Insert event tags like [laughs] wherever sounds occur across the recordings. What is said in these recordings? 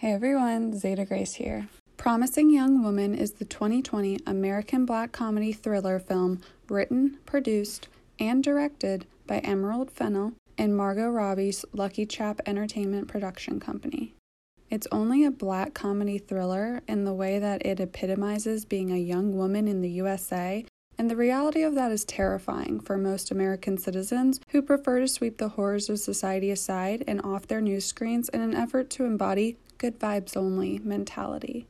Hey everyone, Zeta Grace here. Promising Young Woman is the 2020 American black comedy thriller film written, produced, and directed by Emerald Fennell and Margot Robbie's LuckyChap Entertainment production company. It's only a black comedy thriller in the way that it epitomizes being a young woman in the USA and the reality of that is terrifying for most American citizens who prefer to sweep the horrors of society aside and off their news screens in an effort to embody good vibes only mentality.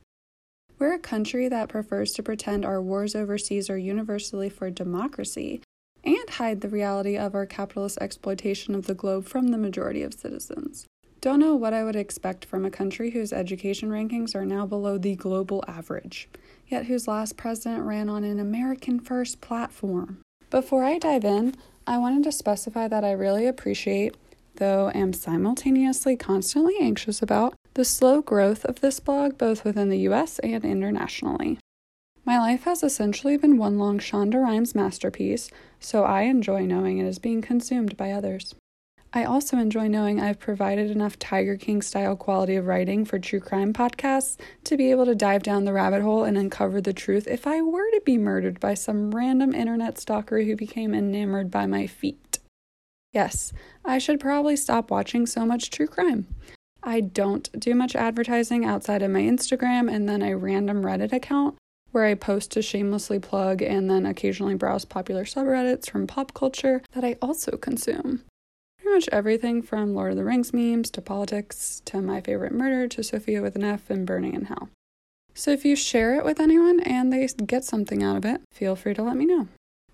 We're a country that prefers to pretend our wars overseas are universally for democracy and hide the reality of our capitalist exploitation of the globe from the majority of citizens. Don't know what I would expect from a country whose education rankings are now below the global average yet whose last president ran on an American First platform. Before I dive in, I wanted to specify that I really appreciate, though am simultaneously constantly anxious about, the slow growth of this blog both within the US and internationally. My life has essentially been one long Shonda Rhimes masterpiece, so I enjoy knowing it is being consumed by others. I also enjoy knowing I've provided enough Tiger King style quality of writing for true crime podcasts to be able to dive down the rabbit hole and uncover the truth if I were to be murdered by some random internet stalker who became enamored by my feet. Yes, I should probably stop watching so much true crime. I don't do much advertising outside of my Instagram and then a random Reddit account where I post to shamelessly plug and then occasionally browse popular subreddits from pop culture that I also consume pretty much everything from Lord of the Rings memes to politics to my favorite murder to Sofia with an F and Burning in Hell. So if you share it with anyone and they get something out of it, feel free to let me know.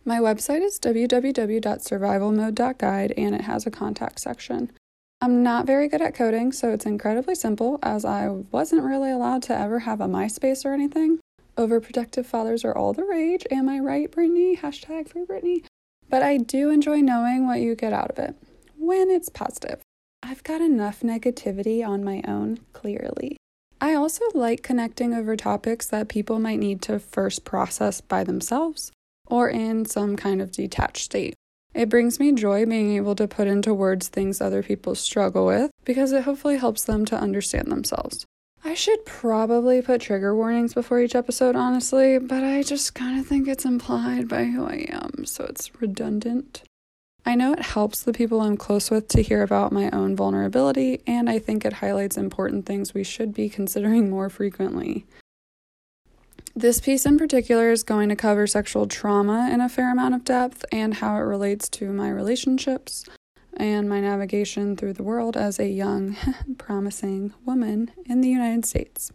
My website is www.survivalmode.guide and it has a contact section. I'm not very good at coding, so it's incredibly simple as I wasn't really allowed to ever have a MySpace or anything. Overprotective fathers are all the rage. Am I right, Britney? Hashtag free Britney. But I do enjoy knowing what you get out of it when it's positive. I've got enough negativity on my own, clearly. I also like connecting over topics that people might need to first process by themselves or in some kind of detached state. It brings me joy being able to put into words things other people struggle with because it hopefully helps them to understand themselves. I should probably put trigger warnings before each episode, honestly, but I just kind of think it's implied by who I am, so it's redundant. I know it helps the people I'm close with to hear about my own vulnerability, and I think it highlights important things we should be considering more frequently. This piece in particular is going to cover sexual trauma in a fair amount of depth and how it relates to my relationships and my navigation through the world as a young, [laughs] promising woman in the United States.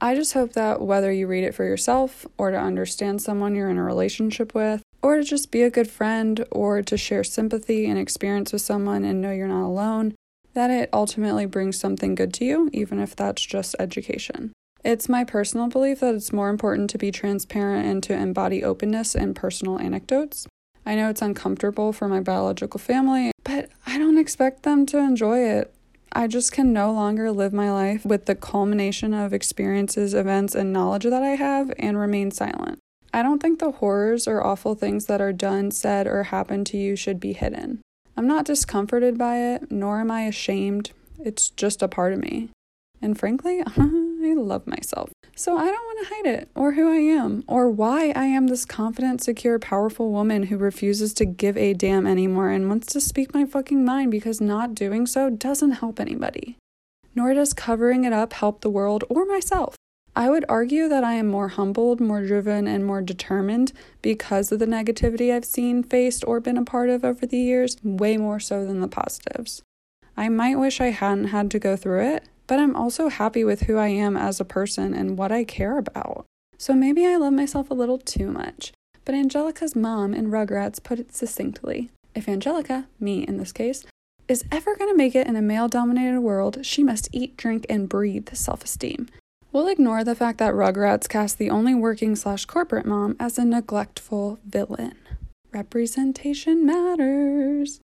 I just hope that whether you read it for yourself or to understand someone you're in a relationship with, or to just be a good friend or to share sympathy and experience with someone and know you're not alone, that it ultimately brings something good to you, even if that's just education. It's my personal belief that it's more important to be transparent and to embody openness in personal anecdotes. I know it's uncomfortable for my biological family, but I don't expect them to enjoy it. I just can no longer live my life with the culmination of experiences, events, and knowledge that I have and remain silent. I don't think the horrors or awful things that are done, said, or happened to you should be hidden. I'm not discomforted by it, nor am I ashamed. It's just a part of me. And frankly, [laughs] I love myself. So I don't want to hide it, or who I am, or why I am this confident, secure, powerful woman who refuses to give a damn anymore and wants to speak my fucking mind because not doing so doesn't help anybody. Nor does covering it up help the world or myself. I would argue that I am more humbled, more driven, and more determined because of the negativity I've seen, faced, or been a part of over the years, way more so than the positives. I might wish I hadn't had to go through it, but I'm also happy with who I am as a person and what I care about. So maybe I love myself a little too much. But Angelica's mom in Rugrats put it succinctly if Angelica, me in this case, is ever going to make it in a male dominated world, she must eat, drink, and breathe self esteem. We'll ignore the fact that Rugrats cast the only working slash corporate mom as a neglectful villain. Representation matters.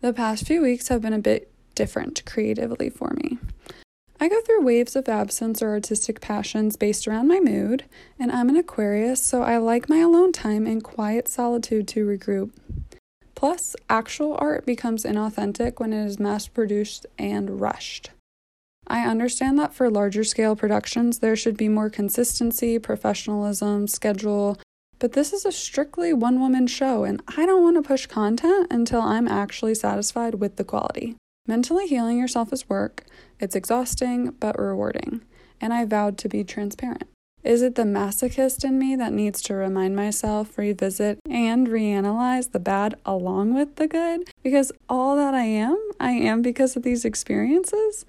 The past few weeks have been a bit different creatively for me. I go through waves of absence or artistic passions based around my mood, and I'm an Aquarius, so I like my alone time and quiet solitude to regroup. Plus, actual art becomes inauthentic when it is mass produced and rushed. I understand that for larger scale productions, there should be more consistency, professionalism, schedule, but this is a strictly one woman show, and I don't want to push content until I'm actually satisfied with the quality. Mentally healing yourself is work, it's exhausting but rewarding, and I vowed to be transparent. Is it the masochist in me that needs to remind myself, revisit, and reanalyze the bad along with the good? Because all that I am, I am because of these experiences?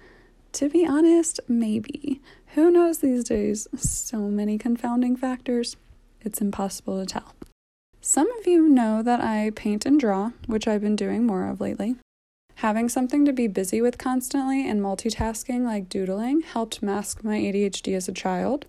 To be honest, maybe. Who knows these days? So many confounding factors. It's impossible to tell. Some of you know that I paint and draw, which I've been doing more of lately. Having something to be busy with constantly and multitasking like doodling helped mask my ADHD as a child.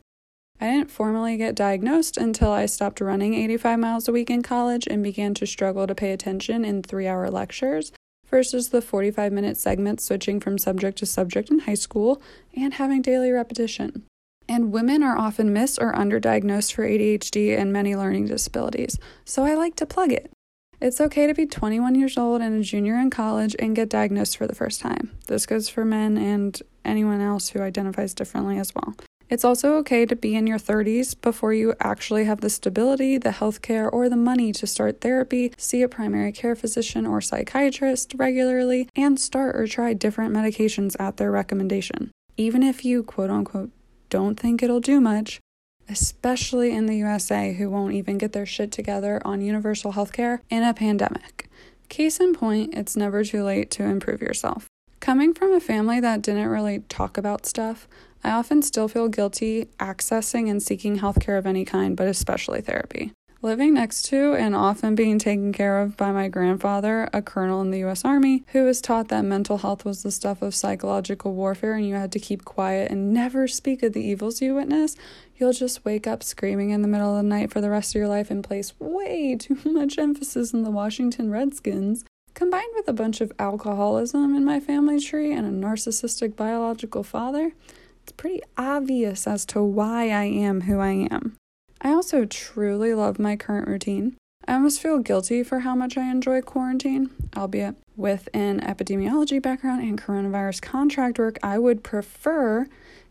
I didn't formally get diagnosed until I stopped running 85 miles a week in college and began to struggle to pay attention in three hour lectures versus the 45 minute segments switching from subject to subject in high school and having daily repetition. And women are often mis or underdiagnosed for ADHD and many learning disabilities, so I like to plug it. It's okay to be 21 years old and a junior in college and get diagnosed for the first time. This goes for men and anyone else who identifies differently as well. It's also okay to be in your 30s before you actually have the stability, the healthcare, or the money to start therapy, see a primary care physician or psychiatrist regularly, and start or try different medications at their recommendation. Even if you quote unquote don't think it'll do much, especially in the USA, who won't even get their shit together on universal healthcare in a pandemic. Case in point, it's never too late to improve yourself. Coming from a family that didn't really talk about stuff, I often still feel guilty accessing and seeking healthcare of any kind, but especially therapy. Living next to and often being taken care of by my grandfather, a colonel in the US Army, who was taught that mental health was the stuff of psychological warfare and you had to keep quiet and never speak of the evils you witness, you'll just wake up screaming in the middle of the night for the rest of your life and place way too [laughs] much emphasis on the Washington Redskins. Combined with a bunch of alcoholism in my family tree and a narcissistic biological father, it's pretty obvious as to why I am who I am. I also truly love my current routine. I almost feel guilty for how much I enjoy quarantine, albeit with an epidemiology background and coronavirus contract work, I would prefer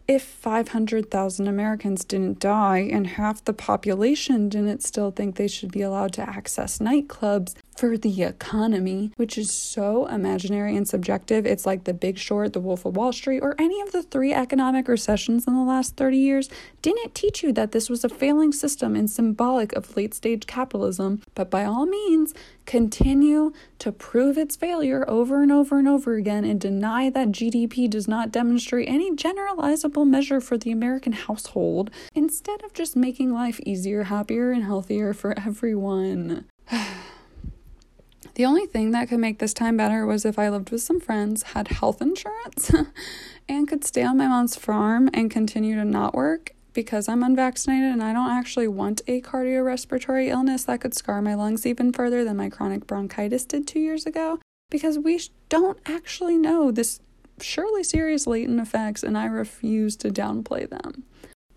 if 500,000 Americans didn't die and half the population didn't still think they should be allowed to access nightclubs for the economy, which is so imaginary and subjective. It's like The Big Short, The Wolf of Wall Street, or any of the three economic recessions in the last 30 years didn't teach you that this was a failing system and symbolic of late stage capitalism. But by all means, continue to prove its failure over and over and over again and deny that GDP does not demonstrate any generalizable measure for the American household instead of just making life easier, happier, and healthier for everyone. [sighs] [sighs] The only thing that could make this time better was if I lived with some friends, had health insurance, [laughs] and could stay on my mom's farm and continue to not work because I'm unvaccinated and I don't actually want a cardiorespiratory illness that could scar my lungs even further than my chronic bronchitis did two years ago. Because we don't actually know this surely serious latent effects, and I refuse to downplay them.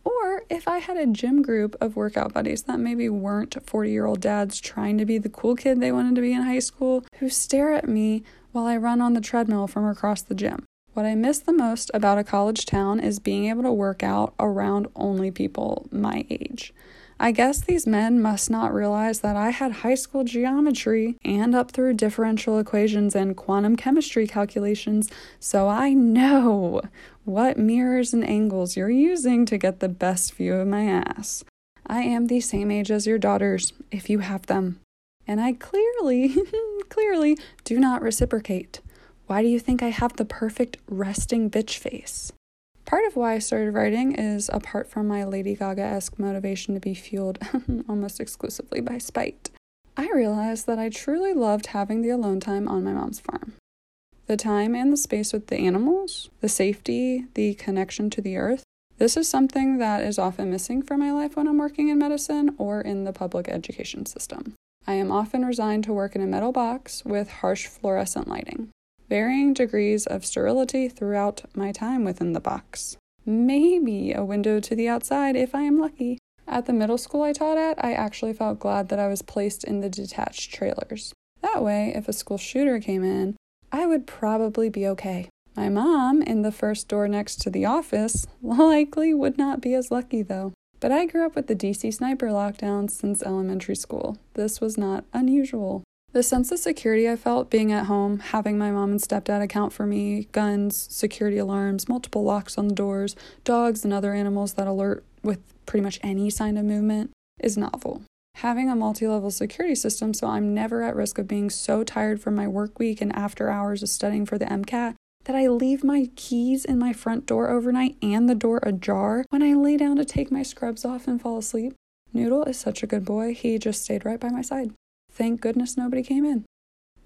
Or if I had a gym group of workout buddies that maybe weren't 40 year old dads trying to be the cool kid they wanted to be in high school, who stare at me while I run on the treadmill from across the gym. What I miss the most about a college town is being able to work out around only people my age. I guess these men must not realize that I had high school geometry and up through differential equations and quantum chemistry calculations, so I know what mirrors and angles you're using to get the best view of my ass. I am the same age as your daughters, if you have them. And I clearly, [laughs] clearly do not reciprocate. Why do you think I have the perfect resting bitch face? Part of why I started writing is apart from my Lady Gaga esque motivation to be fueled [laughs] almost exclusively by spite. I realized that I truly loved having the alone time on my mom's farm. The time and the space with the animals, the safety, the connection to the earth. This is something that is often missing from my life when I'm working in medicine or in the public education system. I am often resigned to work in a metal box with harsh fluorescent lighting varying degrees of sterility throughout my time within the box. Maybe a window to the outside if I am lucky. At the middle school I taught at, I actually felt glad that I was placed in the detached trailers. That way, if a school shooter came in, I would probably be okay. My mom, in the first door next to the office, [laughs] likely would not be as lucky though. But I grew up with the DC sniper lockdown since elementary school. This was not unusual. The sense of security I felt being at home, having my mom and stepdad account for me, guns, security alarms, multiple locks on the doors, dogs, and other animals that alert with pretty much any sign of movement, is novel. Having a multi level security system so I'm never at risk of being so tired from my work week and after hours of studying for the MCAT that I leave my keys in my front door overnight and the door ajar when I lay down to take my scrubs off and fall asleep. Noodle is such a good boy, he just stayed right by my side. Thank goodness nobody came in.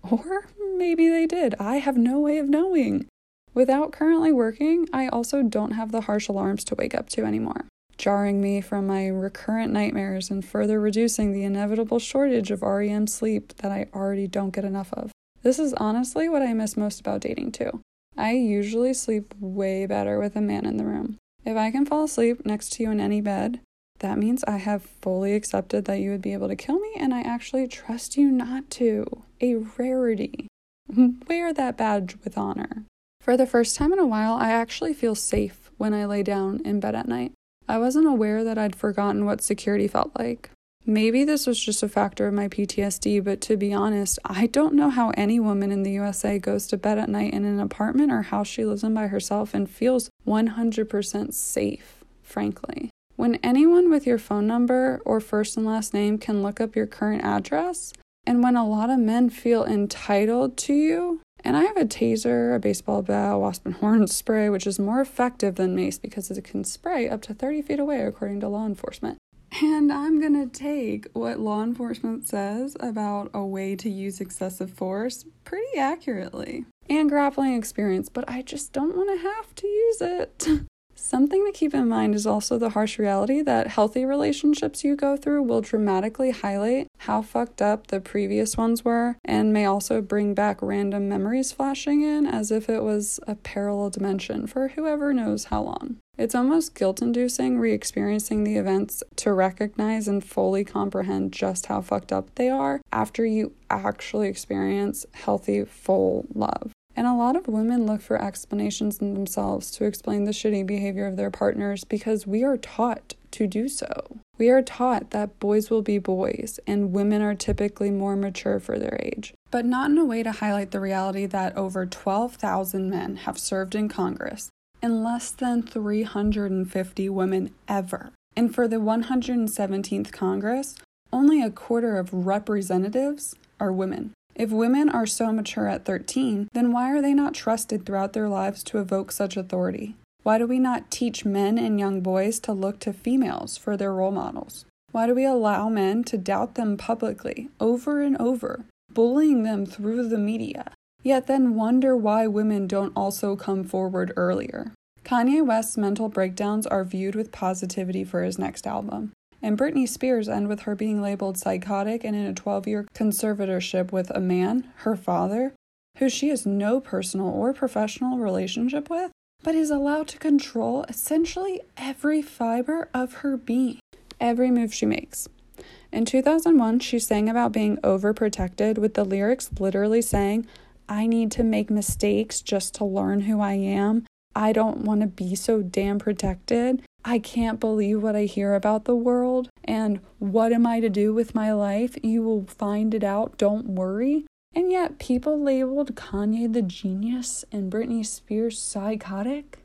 Or maybe they did. I have no way of knowing. Without currently working, I also don't have the harsh alarms to wake up to anymore, jarring me from my recurrent nightmares and further reducing the inevitable shortage of REM sleep that I already don't get enough of. This is honestly what I miss most about dating, too. I usually sleep way better with a man in the room. If I can fall asleep next to you in any bed, that means I have fully accepted that you would be able to kill me and I actually trust you not to. A rarity. [laughs] Wear that badge with honor. For the first time in a while, I actually feel safe when I lay down in bed at night. I wasn't aware that I'd forgotten what security felt like. Maybe this was just a factor of my PTSD, but to be honest, I don't know how any woman in the USA goes to bed at night in an apartment or house she lives in by herself and feels 100% safe, frankly. When anyone with your phone number or first and last name can look up your current address, and when a lot of men feel entitled to you, and I have a taser, a baseball bat, wasp and horn spray, which is more effective than mace because it can spray up to 30 feet away, according to law enforcement. And I'm gonna take what law enforcement says about a way to use excessive force pretty accurately and grappling experience, but I just don't wanna have to use it. [laughs] Something to keep in mind is also the harsh reality that healthy relationships you go through will dramatically highlight how fucked up the previous ones were and may also bring back random memories flashing in as if it was a parallel dimension for whoever knows how long. It's almost guilt inducing re experiencing the events to recognize and fully comprehend just how fucked up they are after you actually experience healthy, full love. And a lot of women look for explanations in themselves to explain the shitty behavior of their partners because we are taught to do so. We are taught that boys will be boys and women are typically more mature for their age, but not in a way to highlight the reality that over 12,000 men have served in Congress and less than 350 women ever. And for the 117th Congress, only a quarter of representatives are women. If women are so mature at 13, then why are they not trusted throughout their lives to evoke such authority? Why do we not teach men and young boys to look to females for their role models? Why do we allow men to doubt them publicly, over and over, bullying them through the media, yet then wonder why women don't also come forward earlier? Kanye West's mental breakdowns are viewed with positivity for his next album and Britney Spears end with her being labeled psychotic and in a 12 year conservatorship with a man, her father, who she has no personal or professional relationship with, but is allowed to control essentially every fiber of her being, every move she makes. In 2001, she sang about being overprotected, with the lyrics literally saying, I need to make mistakes just to learn who I am. I don't want to be so damn protected. I can't believe what I hear about the world and what am I to do with my life? You will find it out, don't worry. And yet, people labeled Kanye the genius and Britney Spears psychotic?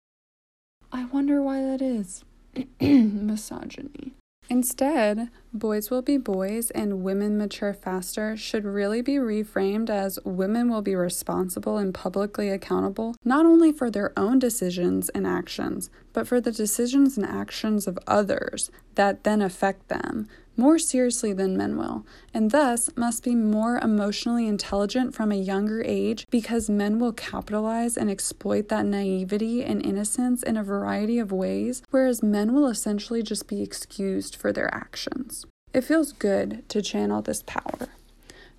I wonder why that is. [clears throat] Misogyny. Instead, boys will be boys and women mature faster should really be reframed as women will be responsible and publicly accountable not only for their own decisions and actions, but for the decisions and actions of others that then affect them, more seriously than men will, and thus must be more emotionally intelligent from a younger age because men will capitalize and exploit that naivety and innocence in a variety of ways, whereas men will essentially just be excused for their actions. It feels good to channel this power.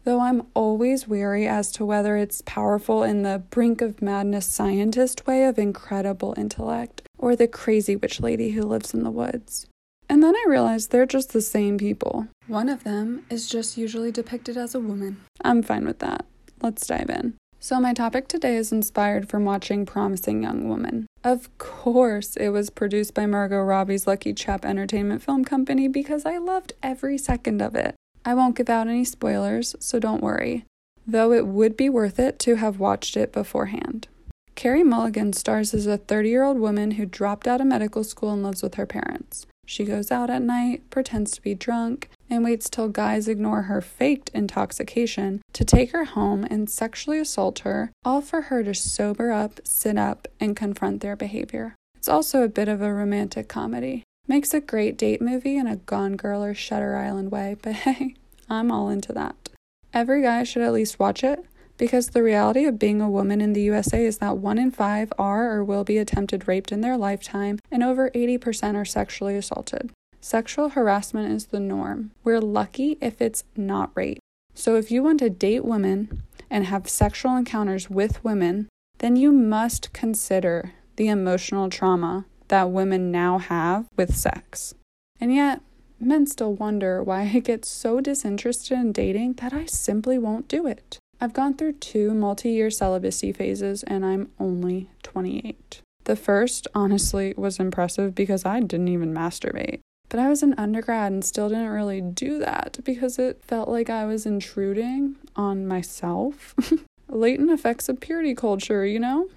Though I'm always weary as to whether it's powerful in the brink of madness scientist way of incredible intellect or the crazy witch lady who lives in the woods. And then I realized they're just the same people. One of them is just usually depicted as a woman. I'm fine with that. Let's dive in. So, my topic today is inspired from watching Promising Young Woman. Of course, it was produced by Margot Robbie's LuckyChap Entertainment Film Company because I loved every second of it. I won't give out any spoilers, so don't worry, though it would be worth it to have watched it beforehand. Carey Mulligan stars as a 30 year old woman who dropped out of medical school and lives with her parents. She goes out at night, pretends to be drunk, and waits till guys ignore her faked intoxication to take her home and sexually assault her, all for her to sober up, sit up, and confront their behavior. It's also a bit of a romantic comedy. Makes a great date movie in a Gone Girl or Shutter Island way, but [laughs] hey, I'm all into that. Every guy should at least watch it because the reality of being a woman in the USA is that one in five are or will be attempted raped in their lifetime, and over 80% are sexually assaulted. Sexual harassment is the norm. We're lucky if it's not rape. So if you want to date women and have sexual encounters with women, then you must consider the emotional trauma that women now have with sex. And yet, men still wonder why I get so disinterested in dating that I simply won't do it. I've gone through two multi year celibacy phases and I'm only 28. The first, honestly, was impressive because I didn't even masturbate. But I was an undergrad and still didn't really do that because it felt like I was intruding on myself. [laughs] Latent effects of purity culture, you know?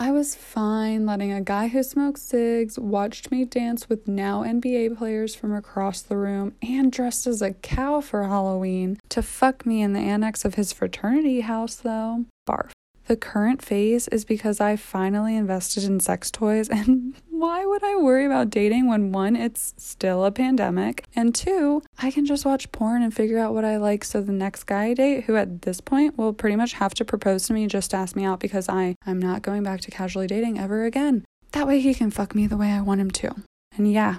I was fine letting a guy who smoked cigs watched me dance with now NBA players from across the room and dressed as a cow for Halloween to fuck me in the annex of his fraternity house, though. Barf. The current phase is because I finally invested in sex toys, and why would I worry about dating when one, it's still a pandemic, and two, I can just watch porn and figure out what I like so the next guy I date, who at this point will pretty much have to propose to me just to ask me out because I, I'm not going back to casually dating ever again. That way he can fuck me the way I want him to. And yeah,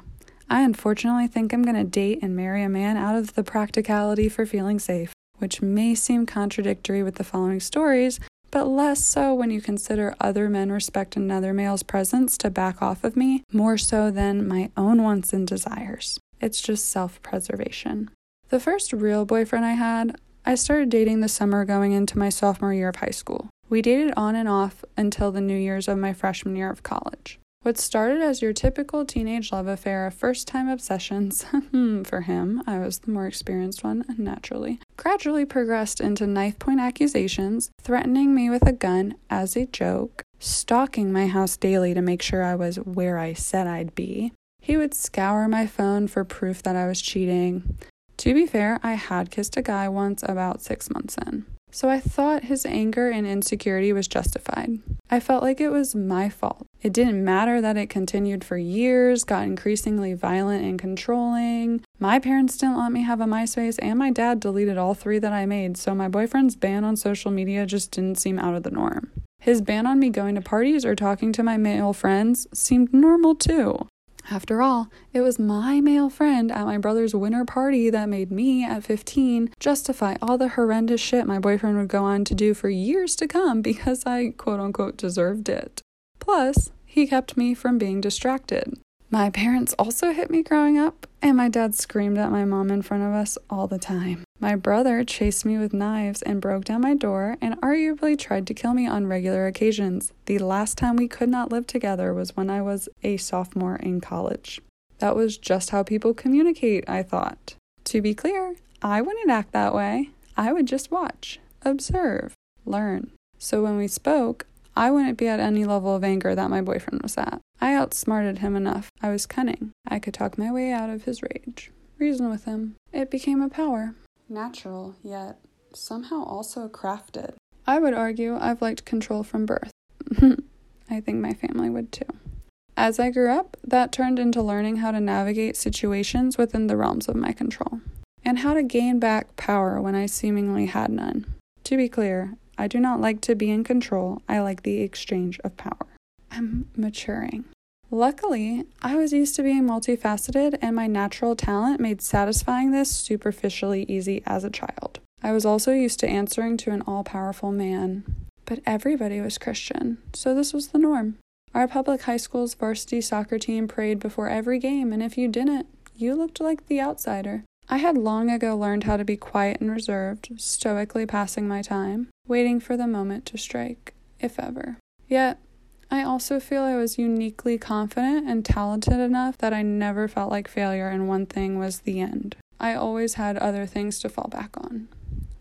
I unfortunately think I'm gonna date and marry a man out of the practicality for feeling safe, which may seem contradictory with the following stories, but less so when you consider other men respect another male's presence to back off of me, more so than my own wants and desires. It's just self preservation. The first real boyfriend I had, I started dating the summer going into my sophomore year of high school. We dated on and off until the New Year's of my freshman year of college. What started as your typical teenage love affair of first time obsessions, [laughs] hmm, for him, I was the more experienced one, naturally, gradually progressed into knife point accusations, threatening me with a gun as a joke, stalking my house daily to make sure I was where I said I'd be. He would scour my phone for proof that I was cheating. To be fair, I had kissed a guy once about six months in. So I thought his anger and insecurity was justified. I felt like it was my fault. It didn't matter that it continued for years, got increasingly violent and controlling. My parents didn't let me have a MySpace, and my dad deleted all three that I made, so my boyfriend's ban on social media just didn't seem out of the norm. His ban on me going to parties or talking to my male friends seemed normal too. After all, it was my male friend at my brother's winter party that made me, at 15, justify all the horrendous shit my boyfriend would go on to do for years to come because I quote unquote deserved it. Plus, he kept me from being distracted. My parents also hit me growing up, and my dad screamed at my mom in front of us all the time. My brother chased me with knives and broke down my door and arguably tried to kill me on regular occasions. The last time we could not live together was when I was a sophomore in college. That was just how people communicate, I thought. To be clear, I wouldn't act that way. I would just watch, observe, learn. So when we spoke, I wouldn't be at any level of anger that my boyfriend was at. I outsmarted him enough. I was cunning. I could talk my way out of his rage. Reason with him. It became a power. Natural, yet somehow also crafted. I would argue I've liked control from birth. [laughs] I think my family would too. As I grew up, that turned into learning how to navigate situations within the realms of my control, and how to gain back power when I seemingly had none. To be clear, I do not like to be in control, I like the exchange of power. I'm maturing. Luckily, I was used to being multifaceted, and my natural talent made satisfying this superficially easy as a child. I was also used to answering to an all powerful man. But everybody was Christian, so this was the norm. Our public high school's varsity soccer team prayed before every game, and if you didn't, you looked like the outsider. I had long ago learned how to be quiet and reserved, stoically passing my time, waiting for the moment to strike, if ever. Yet, I also feel I was uniquely confident and talented enough that I never felt like failure and one thing was the end. I always had other things to fall back on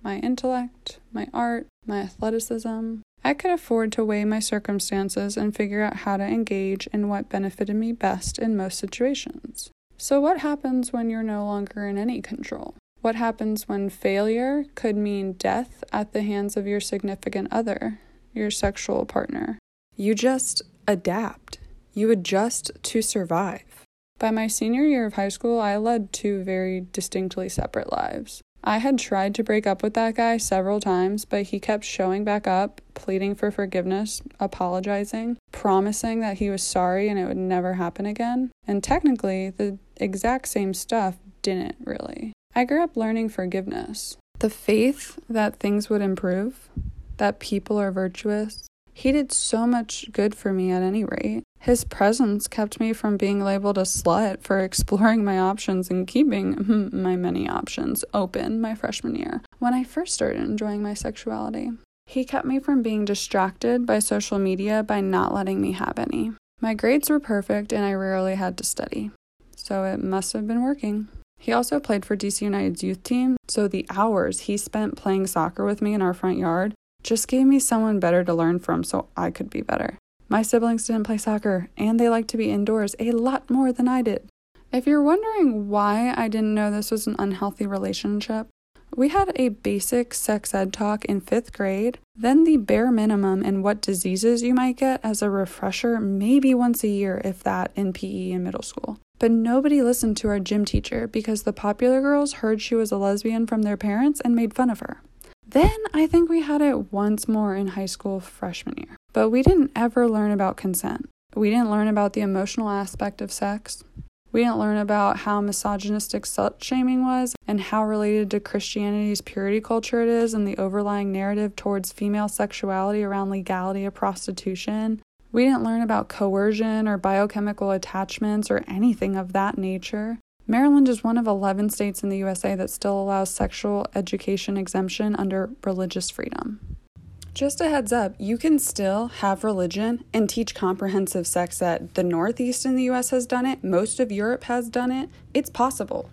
my intellect, my art, my athleticism. I could afford to weigh my circumstances and figure out how to engage in what benefited me best in most situations. So, what happens when you're no longer in any control? What happens when failure could mean death at the hands of your significant other, your sexual partner, you just adapt. You adjust to survive. By my senior year of high school, I led two very distinctly separate lives. I had tried to break up with that guy several times, but he kept showing back up, pleading for forgiveness, apologizing, promising that he was sorry and it would never happen again. And technically, the exact same stuff didn't really. I grew up learning forgiveness. The faith that things would improve, that people are virtuous, he did so much good for me at any rate. His presence kept me from being labeled a slut for [laughs] exploring my options and keeping hmm, my many options open my freshman year when I first started enjoying my sexuality. He kept me from being distracted by social media by not letting me have any. My grades were perfect and I rarely had to study, so it must have been working. He also played for DC United's youth team, so the hours he spent playing soccer with me in our front yard just gave me someone better to learn from so I could be better. My siblings didn't play soccer, and they liked to be indoors a lot more than I did. If you're wondering why I didn't know this was an unhealthy relationship, we had a basic sex ed talk in fifth grade, then the bare minimum in what diseases you might get as a refresher, maybe once a year, if that, in PE in middle school. But nobody listened to our gym teacher because the popular girls heard she was a lesbian from their parents and made fun of her. Then I think we had it once more in high school freshman year. But we didn't ever learn about consent. We didn't learn about the emotional aspect of sex. We didn't learn about how misogynistic slut shaming was and how related to Christianity's purity culture it is and the overlying narrative towards female sexuality around legality of prostitution. We didn't learn about coercion or biochemical attachments or anything of that nature. Maryland is one of 11 states in the USA that still allows sexual education exemption under religious freedom. Just a heads up, you can still have religion and teach comprehensive sex ed. The Northeast in the US has done it, most of Europe has done it. It's possible.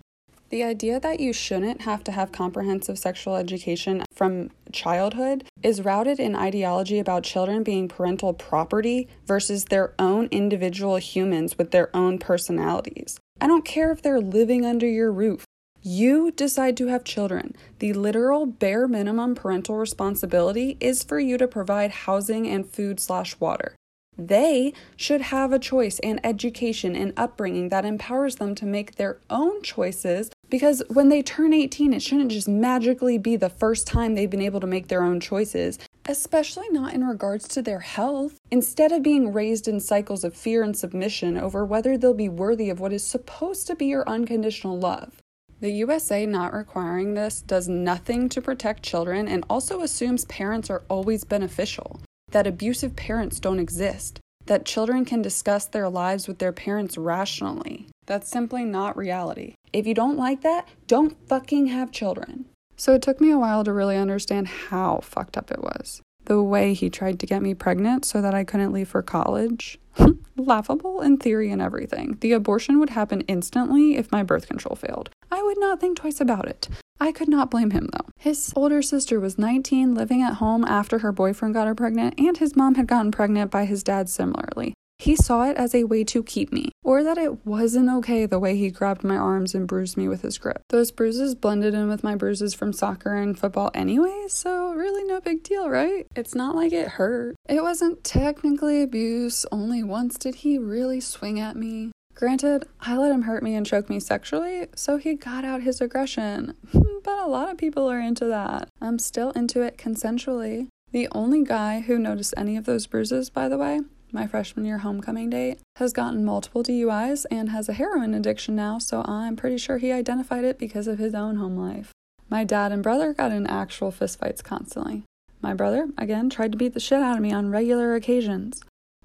The idea that you shouldn't have to have comprehensive sexual education from childhood is routed in ideology about children being parental property versus their own individual humans with their own personalities. I don't care if they're living under your roof. You decide to have children. The literal bare minimum parental responsibility is for you to provide housing and food slash water. They should have a choice and education and upbringing that empowers them to make their own choices because when they turn 18, it shouldn't just magically be the first time they've been able to make their own choices especially not in regards to their health. Instead of being raised in cycles of fear and submission over whether they'll be worthy of what is supposed to be your unconditional love. The USA not requiring this does nothing to protect children and also assumes parents are always beneficial, that abusive parents don't exist, that children can discuss their lives with their parents rationally. That's simply not reality. If you don't like that, don't fucking have children. So it took me a while to really understand how fucked up it was. The way he tried to get me pregnant so that I couldn't leave for college. [laughs] Laughable in theory and everything. The abortion would happen instantly if my birth control failed. I would not think twice about it. I could not blame him though. His older sister was 19, living at home after her boyfriend got her pregnant, and his mom had gotten pregnant by his dad similarly. He saw it as a way to keep me, or that it wasn't okay the way he grabbed my arms and bruised me with his grip. Those bruises blended in with my bruises from soccer and football anyway, so really no big deal, right? It's not like it hurt. It wasn't technically abuse, only once did he really swing at me. Granted, I let him hurt me and choke me sexually, so he got out his aggression. [laughs] but a lot of people are into that. I'm still into it consensually. The only guy who noticed any of those bruises, by the way, my freshman year homecoming date, has gotten multiple DUIs and has a heroin addiction now, so I'm pretty sure he identified it because of his own home life. My dad and brother got in actual fistfights constantly. My brother, again, tried to beat the shit out of me on regular occasions.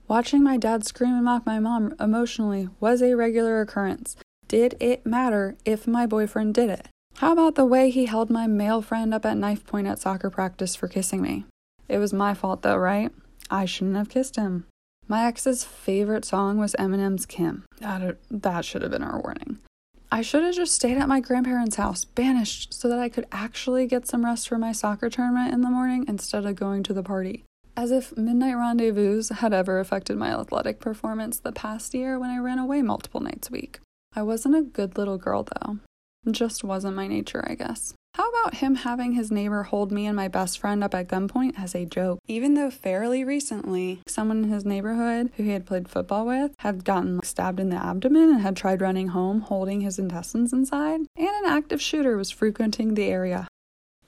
Watching my dad scream and mock my mom emotionally was a regular occurrence. Did it matter if my boyfriend did it? How about the way he held my male friend up at knife point at soccer practice for kissing me? It was my fault though, right? I shouldn't have kissed him. My ex's favorite song was Eminem's Kim. That, that should have been our warning. I should have just stayed at my grandparents' house, banished, so that I could actually get some rest for my soccer tournament in the morning instead of going to the party. As if midnight rendezvous had ever affected my athletic performance the past year when I ran away multiple nights a week. I wasn't a good little girl, though. Just wasn't my nature, I guess. How about him having his neighbor hold me and my best friend up at gunpoint as a joke? Even though fairly recently, someone in his neighborhood who he had played football with had gotten stabbed in the abdomen and had tried running home holding his intestines inside, and an active shooter was frequenting the area.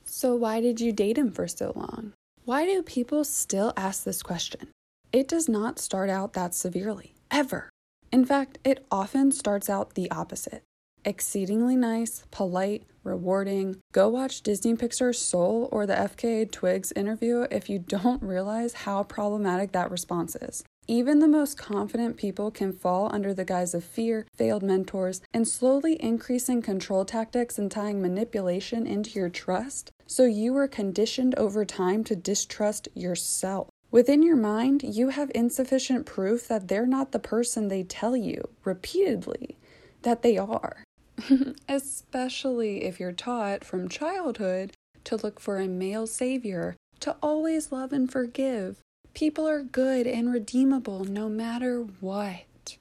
So, why did you date him for so long? Why do people still ask this question? It does not start out that severely, ever. In fact, it often starts out the opposite exceedingly nice, polite, rewarding. Go watch Disney Pixar's Soul or the FKA Twigs interview if you don't [laughs] realize how problematic that response is. Even the most confident people can fall under the guise of fear, failed mentors, and slowly increasing control tactics and tying manipulation into your trust. So you are conditioned over time to distrust yourself. Within your mind, you have insufficient proof that they're not the person they tell you repeatedly that they are. [laughs] Especially if you're taught from childhood to look for a male savior, to always love and forgive. People are good and redeemable no matter what.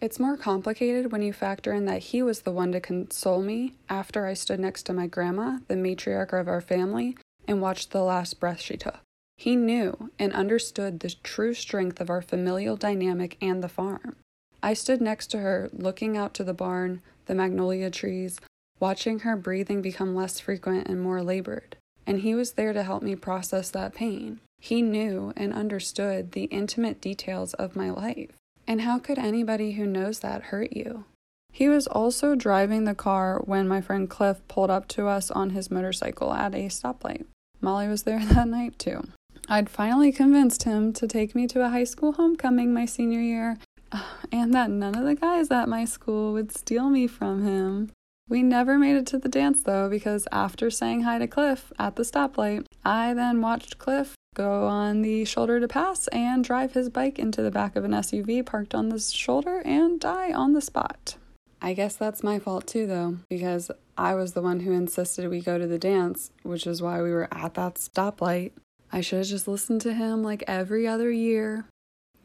It's more complicated when you factor in that he was the one to console me after I stood next to my grandma, the matriarch of our family, and watched the last breath she took. He knew and understood the true strength of our familial dynamic and the farm. I stood next to her, looking out to the barn, the magnolia trees, watching her breathing become less frequent and more labored. And he was there to help me process that pain. He knew and understood the intimate details of my life. And how could anybody who knows that hurt you? He was also driving the car when my friend Cliff pulled up to us on his motorcycle at a stoplight. Molly was there [laughs] that night too. I'd finally convinced him to take me to a high school homecoming my senior year, [sighs] and that none of the guys at my school would steal me from him. We never made it to the dance though, because after saying hi to Cliff at the stoplight, I then watched Cliff go on the shoulder to pass and drive his bike into the back of an SUV parked on the shoulder and die on the spot. I guess that's my fault too, though, because I was the one who insisted we go to the dance, which is why we were at that stoplight. I should have just listened to him like every other year.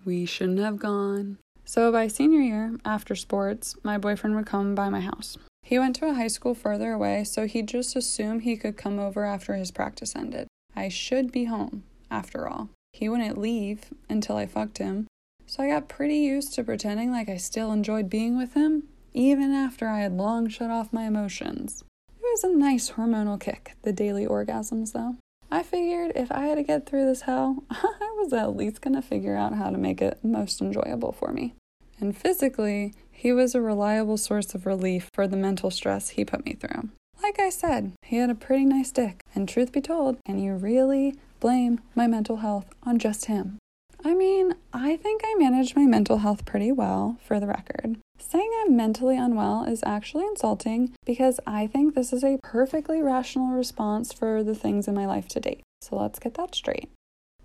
We shouldn't have gone. So by senior year, after sports, my boyfriend would come by my house. He went to a high school further away, so he'd just assume he could come over after his practice ended. I should be home, after all. He wouldn't leave until I fucked him, so I got pretty used to pretending like I still enjoyed being with him, even after I had long shut off my emotions. It was a nice hormonal kick, the daily orgasms, though. I figured if I had to get through this hell, [laughs] I was at least gonna figure out how to make it most enjoyable for me. And physically, he was a reliable source of relief for the mental stress he put me through. Like I said, he had a pretty nice dick, and truth be told, can you really blame my mental health on just him? I mean, I think I managed my mental health pretty well, for the record. Saying I'm mentally unwell is actually insulting because I think this is a perfectly rational response for the things in my life to date. So let's get that straight.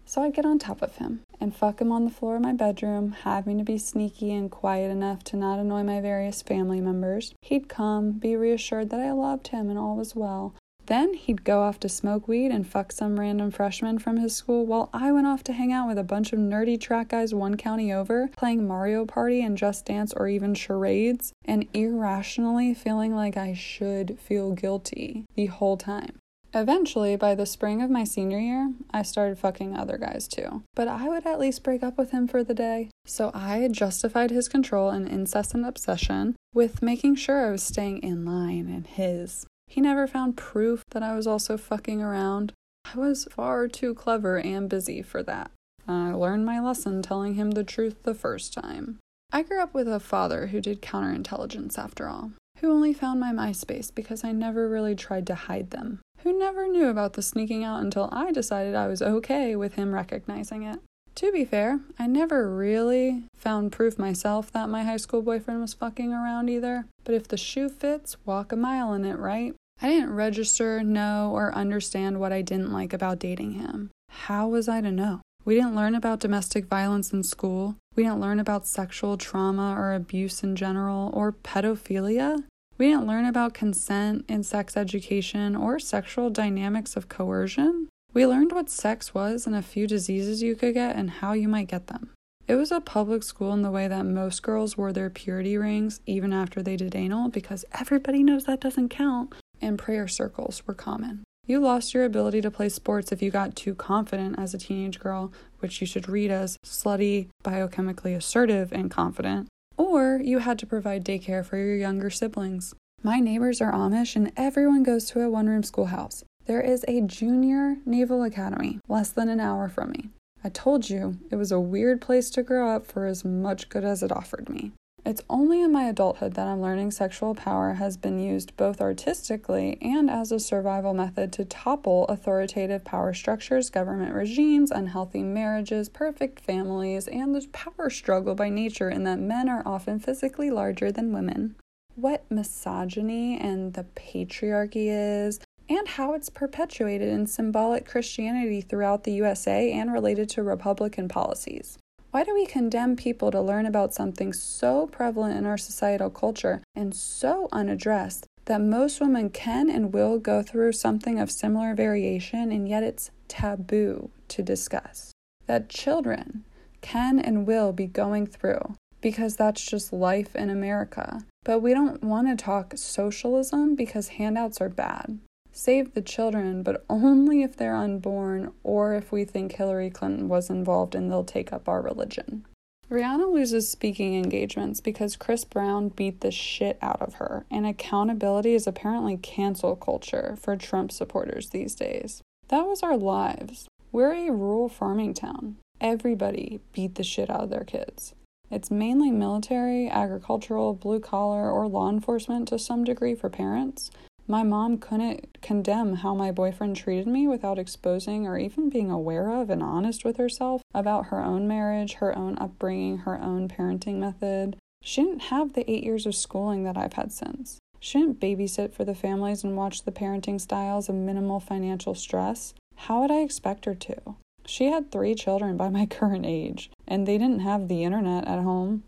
So I'd get on top of him and fuck him on the floor of my bedroom, having to be sneaky and quiet enough to not annoy my various family members. He'd come, be reassured that I loved him and all was well, then he'd go off to smoke weed and fuck some random freshman from his school while I went off to hang out with a bunch of nerdy track guys one county over, playing Mario Party and Just Dance or even charades, and irrationally feeling like I should feel guilty the whole time. Eventually, by the spring of my senior year, I started fucking other guys too. But I would at least break up with him for the day. So I justified his control and incessant obsession with making sure I was staying in line and his. He never found proof that I was also fucking around. I was far too clever and busy for that. I learned my lesson telling him the truth the first time. I grew up with a father who did counterintelligence after all, who only found my MySpace because I never really tried to hide them, who never knew about the sneaking out until I decided I was okay with him recognizing it. To be fair, I never really found proof myself that my high school boyfriend was fucking around either, but if the shoe fits, walk a mile in it, right? I didn't register, know, or understand what I didn't like about dating him. How was I to know? We didn't learn about domestic violence in school. We didn't learn about sexual trauma or abuse in general or pedophilia. We didn't learn about consent in sex education or sexual dynamics of coercion. We learned what sex was and a few diseases you could get and how you might get them. It was a public school in the way that most girls wore their purity rings even after they did anal because everybody knows that doesn't count, and prayer circles were common. You lost your ability to play sports if you got too confident as a teenage girl, which you should read as slutty, biochemically assertive, and confident, or you had to provide daycare for your younger siblings. My neighbors are Amish and everyone goes to a one room schoolhouse. There is a junior naval academy less than an hour from me. I told you it was a weird place to grow up for as much good as it offered me. It's only in my adulthood that I'm learning sexual power has been used both artistically and as a survival method to topple authoritative power structures, government regimes, unhealthy marriages, perfect families, and the power struggle by nature in that men are often physically larger than women. What misogyny and the patriarchy is, and how it's perpetuated in symbolic Christianity throughout the USA and related to Republican policies. Why do we condemn people to learn about something so prevalent in our societal culture and so unaddressed that most women can and will go through something of similar variation and yet it's taboo to discuss? That children can and will be going through because that's just life in America. But we don't want to talk socialism because handouts are bad save the children, but only if they're unborn or if we think Hillary Clinton was involved and they'll take up our religion. Rihanna loses speaking engagements because Chris Brown beat the shit out of her, and accountability is apparently cancel culture for Trump supporters these days. That was our lives. We're a rural farming town. Everybody beat the shit out of their kids. It's mainly military, agricultural, blue collar, or law enforcement to some degree for parents, my mom couldn't condemn how my boyfriend treated me without exposing or even being aware of and honest with herself about her own marriage, her own upbringing, her own parenting method. She didn't have the eight years of schooling that I've had since. She didn't babysit for the families and watch the parenting styles of minimal financial stress. How would I expect her to? She had three children by my [laughs] current age, and they didn't have the internet at home.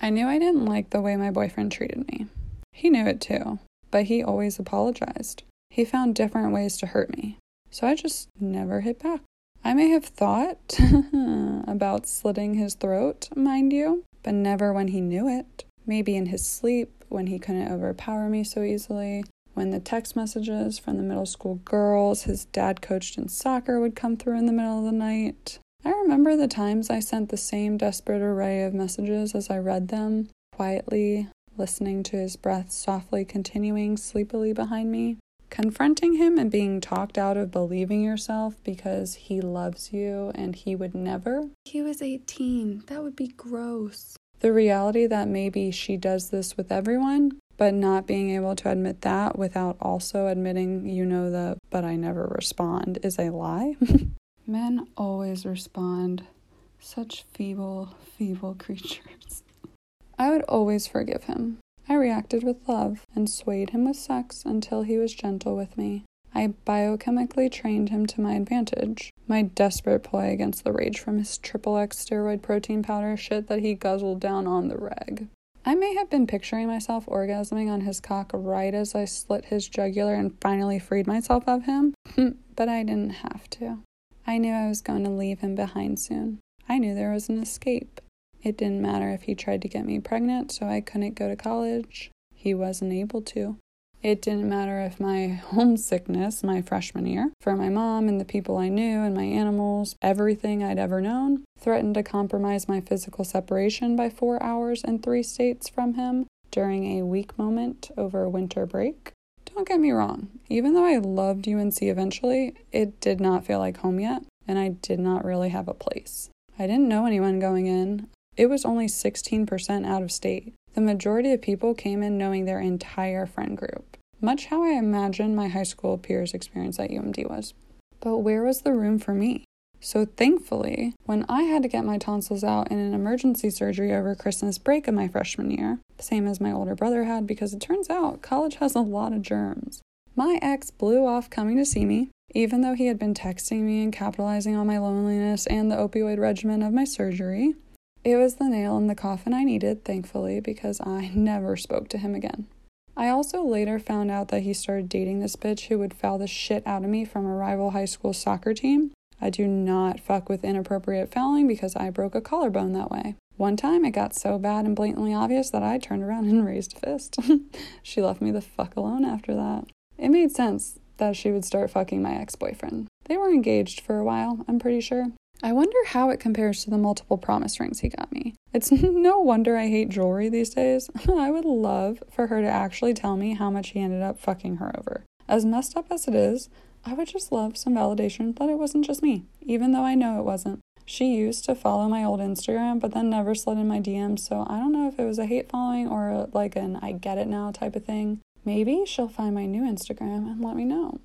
I knew I didn't like the way my boyfriend treated me. He knew it too but he always apologized. He found different ways to hurt me, so I just never hit back. I may have thought [laughs] about slitting his throat, mind you, but never when he knew it. Maybe in his sleep, when he couldn't overpower me so easily, when the text messages from the middle school girls his dad coached in soccer would come through in the middle of the night. I remember the times I sent the same desperate array of messages as I read them, quietly, listening to his breath softly continuing sleepily behind me. Confronting him and being talked out of believing yourself because he loves you and he would never. He was 18. That would be gross. The reality that maybe she does this with everyone, but not being able to admit that without also admitting, you know, the but I never respond is a lie. [laughs] Men always respond. Such feeble, feeble [laughs] creatures. I would always forgive him. I reacted with love and swayed him with sex until he was gentle with me. I biochemically trained him to my advantage, my desperate ploy against the rage from his triple X steroid protein powder shit that he guzzled down on the reg. I may have been picturing myself orgasming on his cock right as I slit his jugular and finally freed myself of him, [laughs] but I didn't have to. I knew I was going to leave him behind soon. I knew there was an escape. It didn't matter if he tried to get me pregnant so I couldn't go to college. He wasn't able to. It didn't matter if my [laughs] homesickness my freshman year for my mom and the people I knew and my animals, everything I'd ever known, threatened to compromise my physical separation by four hours and three states from him during a weak moment over winter break. Don't get me wrong, even though I loved UNC eventually, it did not feel like home yet, and I did not really have a place. I didn't know anyone going in. It was only 16% out of state. The majority of people came in knowing their entire friend group, much how I imagine my high school peers' experience at UMD was. But where was the room for me? So thankfully, when I had to get my tonsils out in an emergency surgery over Christmas break of my freshman year, same as my older brother had because it turns out college has a lot of germs. My ex blew off coming to see me, even though he had been texting me and capitalizing on my loneliness and the opioid regimen of my surgery. It was the nail in the coffin I needed, thankfully, because I [laughs] never spoke to him again. I also later found out that he started dating this bitch who would foul the shit out of me from a rival high school soccer team. I do not fuck with inappropriate fouling because I broke a collarbone that way. One time it got so bad and blatantly obvious that I turned around [laughs] and raised a fist. [laughs] she left me the fuck alone after that. It made sense that she would start fucking my ex boyfriend. They were engaged for a while, I'm pretty sure. I wonder how it compares to the multiple promise rings he got me. It's [laughs] no wonder I hate jewelry these days. [laughs] I would love for her to actually tell me how much he ended up fucking her over. As messed up as it is, I would just love some validation that it wasn't just me, even though I know it wasn't. She used to follow my old Instagram, but then never slid in my DMs, so I don't know if it was a hate following or like an I get it now type of thing. Maybe she'll find my new Instagram and let me know.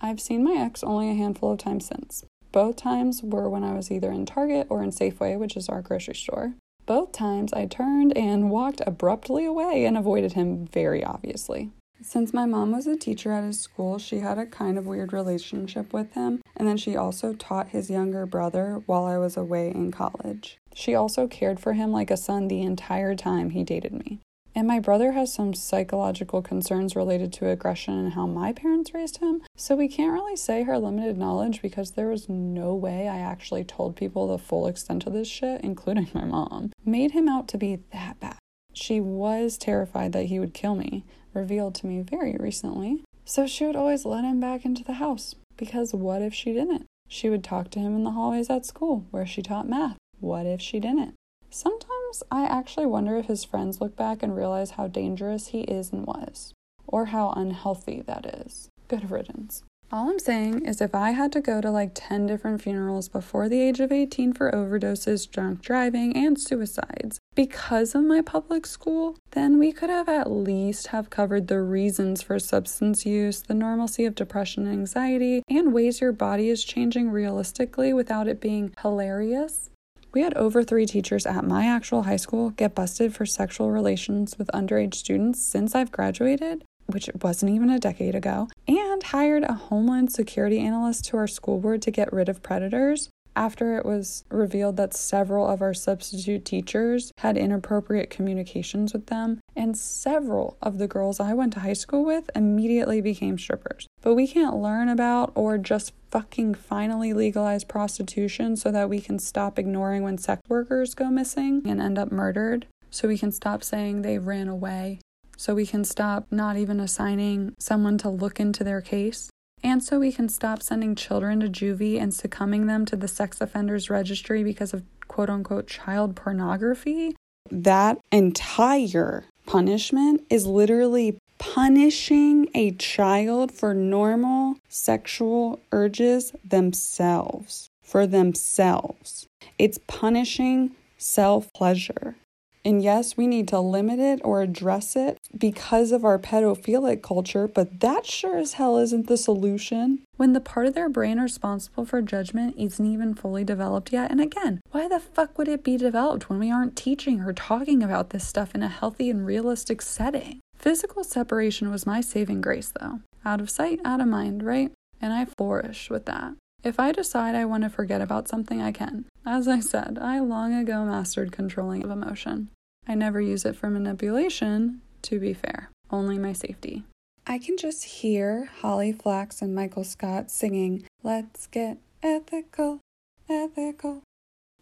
I've seen my ex only a handful of times since. Both times were when I was either in Target or in Safeway, which is our grocery store. Both times I turned and walked abruptly away and avoided him very obviously. Since my mom was a teacher at his school, she had a kind of weird relationship with him, and then she also taught his younger brother while I was away in college. She also cared for him like a son the entire time he dated me. And my brother has some psychological concerns related to aggression and how my parents raised him. So we can't really say her limited knowledge because there was no way I actually told people the full extent of this shit, [laughs] including my mom. Made him out to be that bad. She was terrified that he would kill me, revealed to me very recently. So she would always let him back into the house. Because what if she didn't? She would talk to him in the hallways at school where she taught math. What if she didn't? Sometimes I actually wonder if his friends look back and realize how dangerous he is and was, or how unhealthy that is. Good riddance. All I'm saying is if I had to go to like 10 different funerals before the age of 18 for overdoses, drunk driving, and suicides because of my public school, then we could have at least have covered the reasons for substance use, the normalcy of depression and anxiety, and ways your body is changing realistically without it being hilarious. We had over three teachers at my actual high school get busted for sexual relations with underage students since I've graduated, which wasn't even a decade ago, and hired a Homeland Security analyst to our school board to get rid of predators after it was revealed that several of our substitute teachers had inappropriate communications with them, and several of the girls I went to high school with immediately became strippers. But we can't learn about or just fucking finally legalize prostitution so that we can stop ignoring when sex workers go missing and end up murdered. So we can stop saying they ran away. So we can stop not even assigning someone to look into their case and so we can stop sending children to juvie and succumbing them to the sex offenders registry because of quote unquote child pornography. That entire punishment is literally punishing a child for normal sexual urges themselves, for themselves. It's punishing self pleasure. And yes, we need to limit it or address it because of our pedophilic culture, but that sure as hell isn't the solution. When the part of their brain responsible for judgment isn't even fully developed yet. And again, why the fuck would it be developed when we aren't teaching or talking about this stuff in a healthy and realistic setting? Physical separation was my saving grace, though. Out of sight, out of mind, right? And I flourish with that. If I decide I want to forget about something, I can. As I said, I long ago mastered controlling of emotion. I never use it for manipulation, to be fair, only my safety. I can just hear Holly Flax and Michael Scott singing, Let's Get Ethical, Ethical.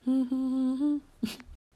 [laughs]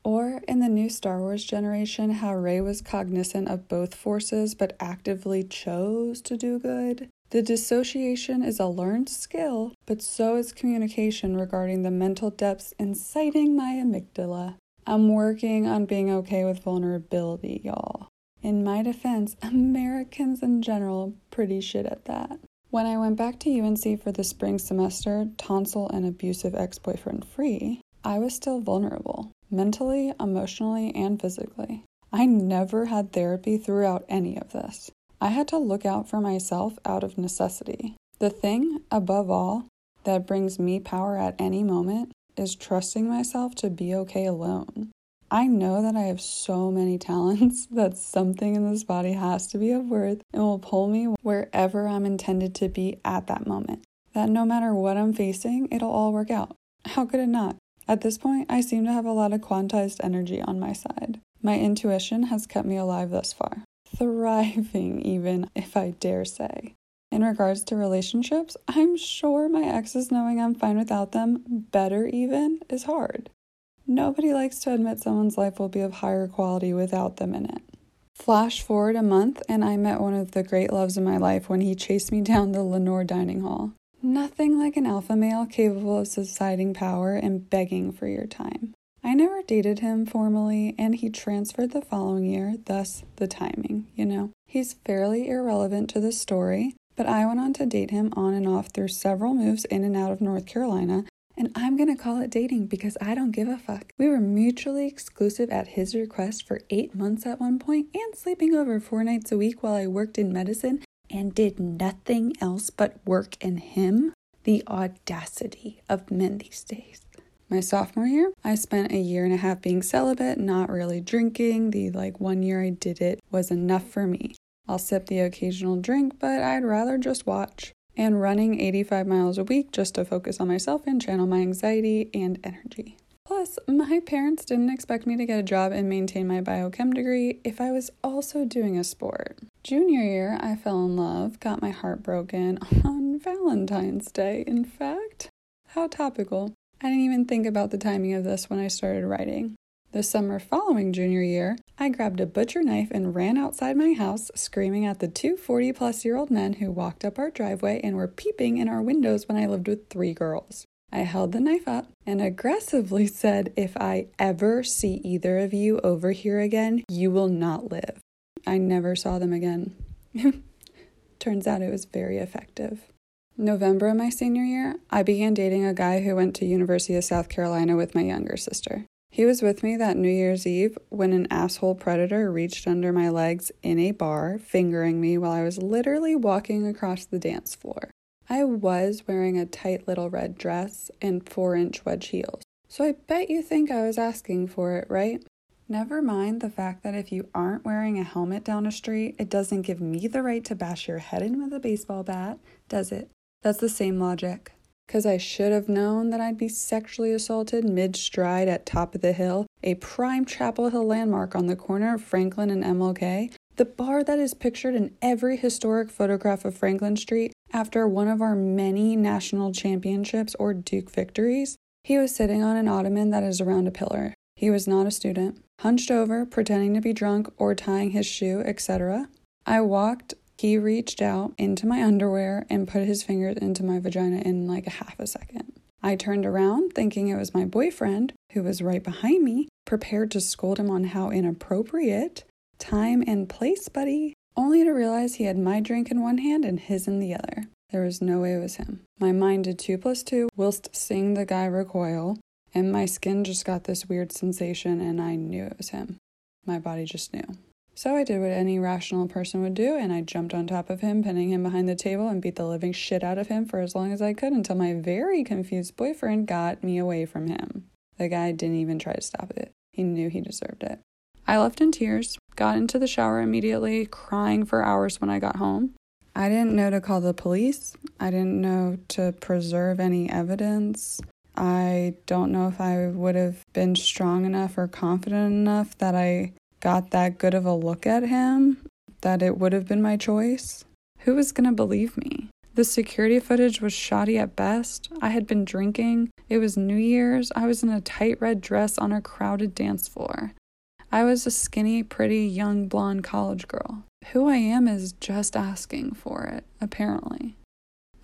or in the new Star Wars generation, how Rey was cognizant of both forces but actively chose to do good. The dissociation is a learned skill, but so is communication regarding the mental depths inciting my amygdala. I'm working on being okay with vulnerability, y'all. In my defense, Americans in general pretty shit at that. When I went back to UNC for the spring semester, tonsil and abusive ex boyfriend free, I was still vulnerable, mentally, emotionally, and physically. I never had therapy throughout any of this. I had to look out for myself out of necessity. The thing, above all, that brings me power at any moment is trusting myself to be okay alone. I know that I have so many talents [laughs] that something in this body has to be of worth and will pull me wherever I'm intended to be at that moment. That no matter what I'm facing, it'll all work out. How could it not? At this point, I seem to have a lot of quantized energy on my side. My intuition has kept me alive thus far. Thriving, even, if I dare say. In regards to relationships, I'm sure my exes knowing I'm fine without them, better even, is hard. Nobody likes to admit someone's life will be of higher quality without them in it. Flash forward a month, and I met one of the great loves of my life when he chased me down the Lenoir dining hall. Nothing like an alpha male capable of subsiding power and begging for your time. I never dated him formally, and he transferred the following year, thus the timing, you know. He's fairly irrelevant to the story, but I went on to date him on and off through several moves in and out of North Carolina, and I'm gonna call it dating because I don't give a fuck. We were mutually exclusive at his request for eight months at one point and sleeping over four nights a week while I worked in medicine and did nothing else but work in him, the audacity of men these days. My sophomore year, I spent a year and a half being celibate, not really drinking. The like one year I did it was enough for me. I'll sip the occasional drink, but I'd rather just watch. And running 85 miles a week just to focus on myself and channel my anxiety and energy. Plus, my parents didn't expect me to get a job and maintain my biochem degree if I was also doing a sport. Junior year, I fell in love, got my heart broken [laughs] on Valentine's Day, in fact. How topical. I didn't even think about the timing of this when I started writing. The summer following junior year, I grabbed a butcher knife and ran outside my house, screaming at the two 40 plus year old men who walked up our driveway and were peeping in our windows when I lived with three girls. I held the knife up and aggressively [laughs] said, If I ever see either of you over here again, you will not live. I never saw them again. [laughs] Turns out it was very effective. November of my senior year, I began dating a guy who went to University of South Carolina with my younger sister. He was with me that New Year's Eve when an asshole predator reached under my legs in a bar, fingering me while I was literally walking across the dance floor. I was wearing a tight little red dress and four inch wedge heels, so I bet you think I was asking for it, right? Never mind the fact that if you aren't wearing a helmet down a street, it doesn't give me the right to bash your head in with a baseball bat, does it? That's the same logic. Because I should have known that I'd be sexually assaulted mid stride at Top of the Hill, a prime Chapel Hill landmark on the corner of Franklin and MLK, the bar that is pictured in every historic photograph of Franklin Street after one of our many national championships or Duke victories. He was sitting on an ottoman that is around a pillar. He was not a student hunched over, pretending to be drunk or tying his shoe, etc. I walked, he reached out into my underwear and put his fingers into my vagina in like a half a second. I turned around thinking it was my boyfriend, who was right behind me, prepared to scold him on how inappropriate. Time and place, buddy. Only to realize he had my drink in one hand and his in the other. There was no way it was him. My mind did two plus two whilst seeing the guy recoil, and my skin just got this weird sensation, and I knew it was him. My body just knew. So I did what any rational person would do, and I jumped on top of him, pinning him behind the table, and beat the living shit out of him for as long as I could until my very confused boyfriend got me away from him. The guy didn't even try to stop it, he knew he deserved it. I left in tears, got into the shower immediately, crying for hours when I got home. I didn't know to call the police. I didn't know to preserve any evidence. I don't know if I would have been strong enough or confident enough that I got that good of a look at him that it would have been my choice. Who was going to believe me? The security footage was shoddy at best. I had been drinking. It was New Year's. I was in a tight red dress on a crowded dance floor. I was a skinny, pretty, young blonde college girl. Who I am is just asking for it, apparently.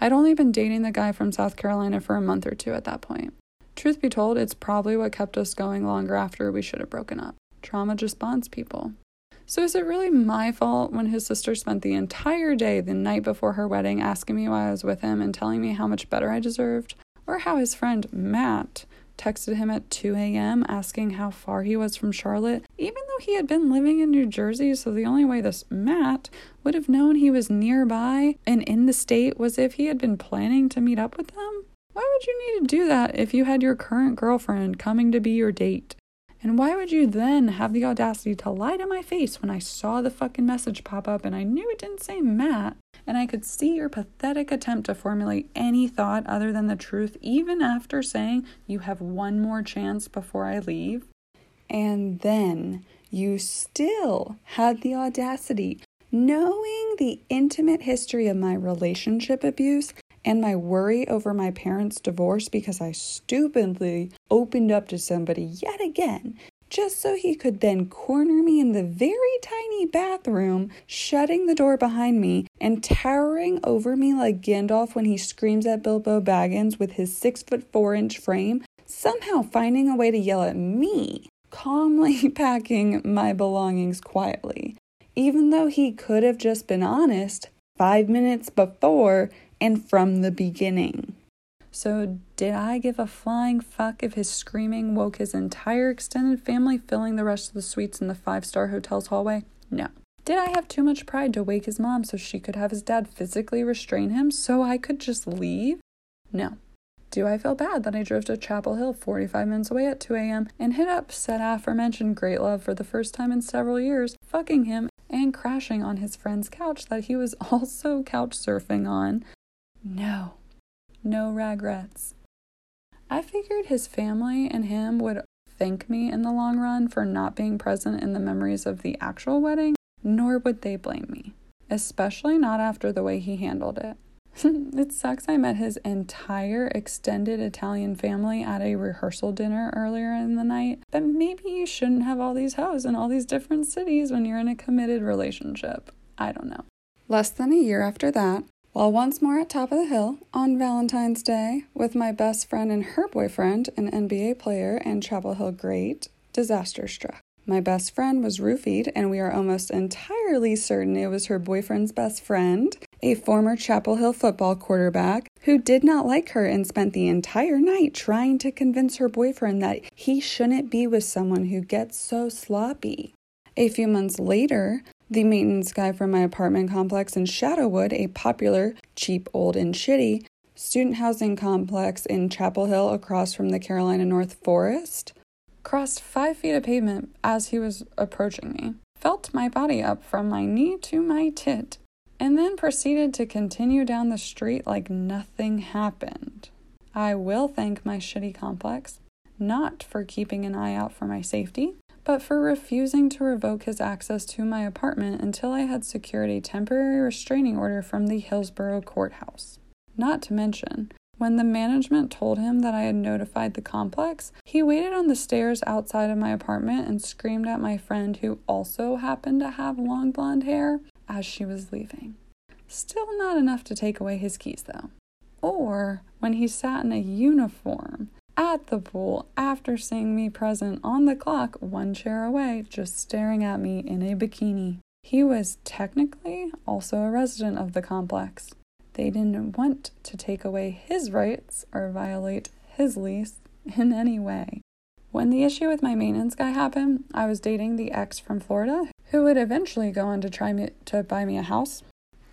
I'd only been dating the guy from South Carolina for a month or two at that point. Truth be told, it's probably what kept us going longer after we should have broken up. Trauma just bonds people. So, is it really my fault when his sister spent the entire day the night before her wedding asking me why I was with him and telling me how much better I deserved? Or how his friend Matt texted him at 2 a.m. asking how far he was from Charlotte, even though he had been living in New Jersey. So the only way this Matt would have known he was nearby and in the state was if he had been planning to meet up with them. Why would you need to do that if you had your current girlfriend coming to be your date? And why would you then have the audacity to lie to my face when I saw the fucking message pop up and I knew it didn't say Matt? And I could see your pathetic attempt to formulate any thought other than the truth, even after saying you have one more chance before I leave. And then you still had the audacity, knowing the intimate history of my relationship abuse and my worry over my parents' divorce because I stupidly opened up to somebody yet again, just so he could then corner me in the very tiny bathroom, shutting the door behind me and towering over me like Gandalf when he screams at Bilbo Baggins with his six foot four inch frame, somehow finding a way to yell at me, calmly [laughs] packing my belongings quietly. Even though he could have just been honest five minutes before and from the beginning. So, did I give a flying fuck if his screaming woke his entire extended family, filling the rest of the suites in the five star hotel's hallway? No. Did I have too much pride to wake his mom so she could have his dad physically restrain him so I could just leave? No. Do I feel bad that I drove to Chapel Hill 45 minutes away at 2 a.m. and hit up said aforementioned great love for the first time in several years, fucking him and crashing on his friend's couch that he was [laughs] also couch surfing on no, no regrets. I figured his family and him would thank me in the long run for not being present in the memories of the actual wedding, nor would they blame me, especially not after the way he handled it. [laughs] it sucks I met his entire extended Italian family at a rehearsal dinner earlier in the night, but maybe you shouldn't have all these hoes in all these different cities when you're in a committed relationship. I don't know. Less than a year after that, while once more at Top of the Hill on Valentine's Day with my best friend and her boyfriend, an NBA player and Chapel Hill great, disaster struck. My best friend was roofied, and we are almost entirely certain it was her boyfriend's best friend, a former Chapel Hill football quarterback who did not like her and spent the entire night trying to convince her boyfriend that he shouldn't be with someone who gets so sloppy. A few months later, the maintenance guy from my apartment complex in Shadowood, a popular, cheap, old, and shitty student housing complex in Chapel Hill across from the Carolina North Forest, crossed five feet of pavement as he was approaching me, felt my body up from my knee to my tit, and then proceeded to continue down the street like nothing happened. I will thank my shitty complex, not for keeping an eye out for my safety, but for refusing to revoke his access to my apartment until I had secured a temporary restraining order from the Hillsborough courthouse. Not to mention, when the management told him that I had notified the complex, he waited on the stairs outside of my apartment and screamed at my friend, who also happened to have long blonde hair, as she was leaving. Still not enough to take away his keys, though. Or when he sat in a uniform at the pool after seeing me present on the clock one chair away, just staring at me in a bikini. He was technically also a resident of the complex. They didn't want to take away his rights or violate his lease in any way. When the issue with my maintenance guy happened, I was dating the ex from Florida who would eventually go on to try me, to buy me a house.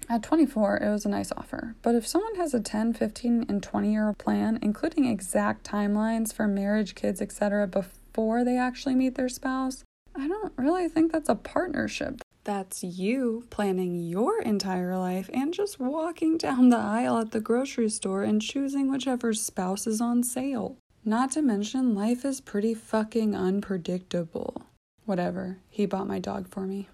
At 24, it was a nice offer, but if someone has a 10, 15, and 20 year plan, including exact timelines for marriage, kids, etc., before they actually meet their spouse, I don't really think that's a partnership. That's you planning your entire life and just walking down the aisle at the grocery store and choosing whichever spouse is on sale. Not to mention, life is pretty fucking unpredictable. Whatever, he bought my dog for me.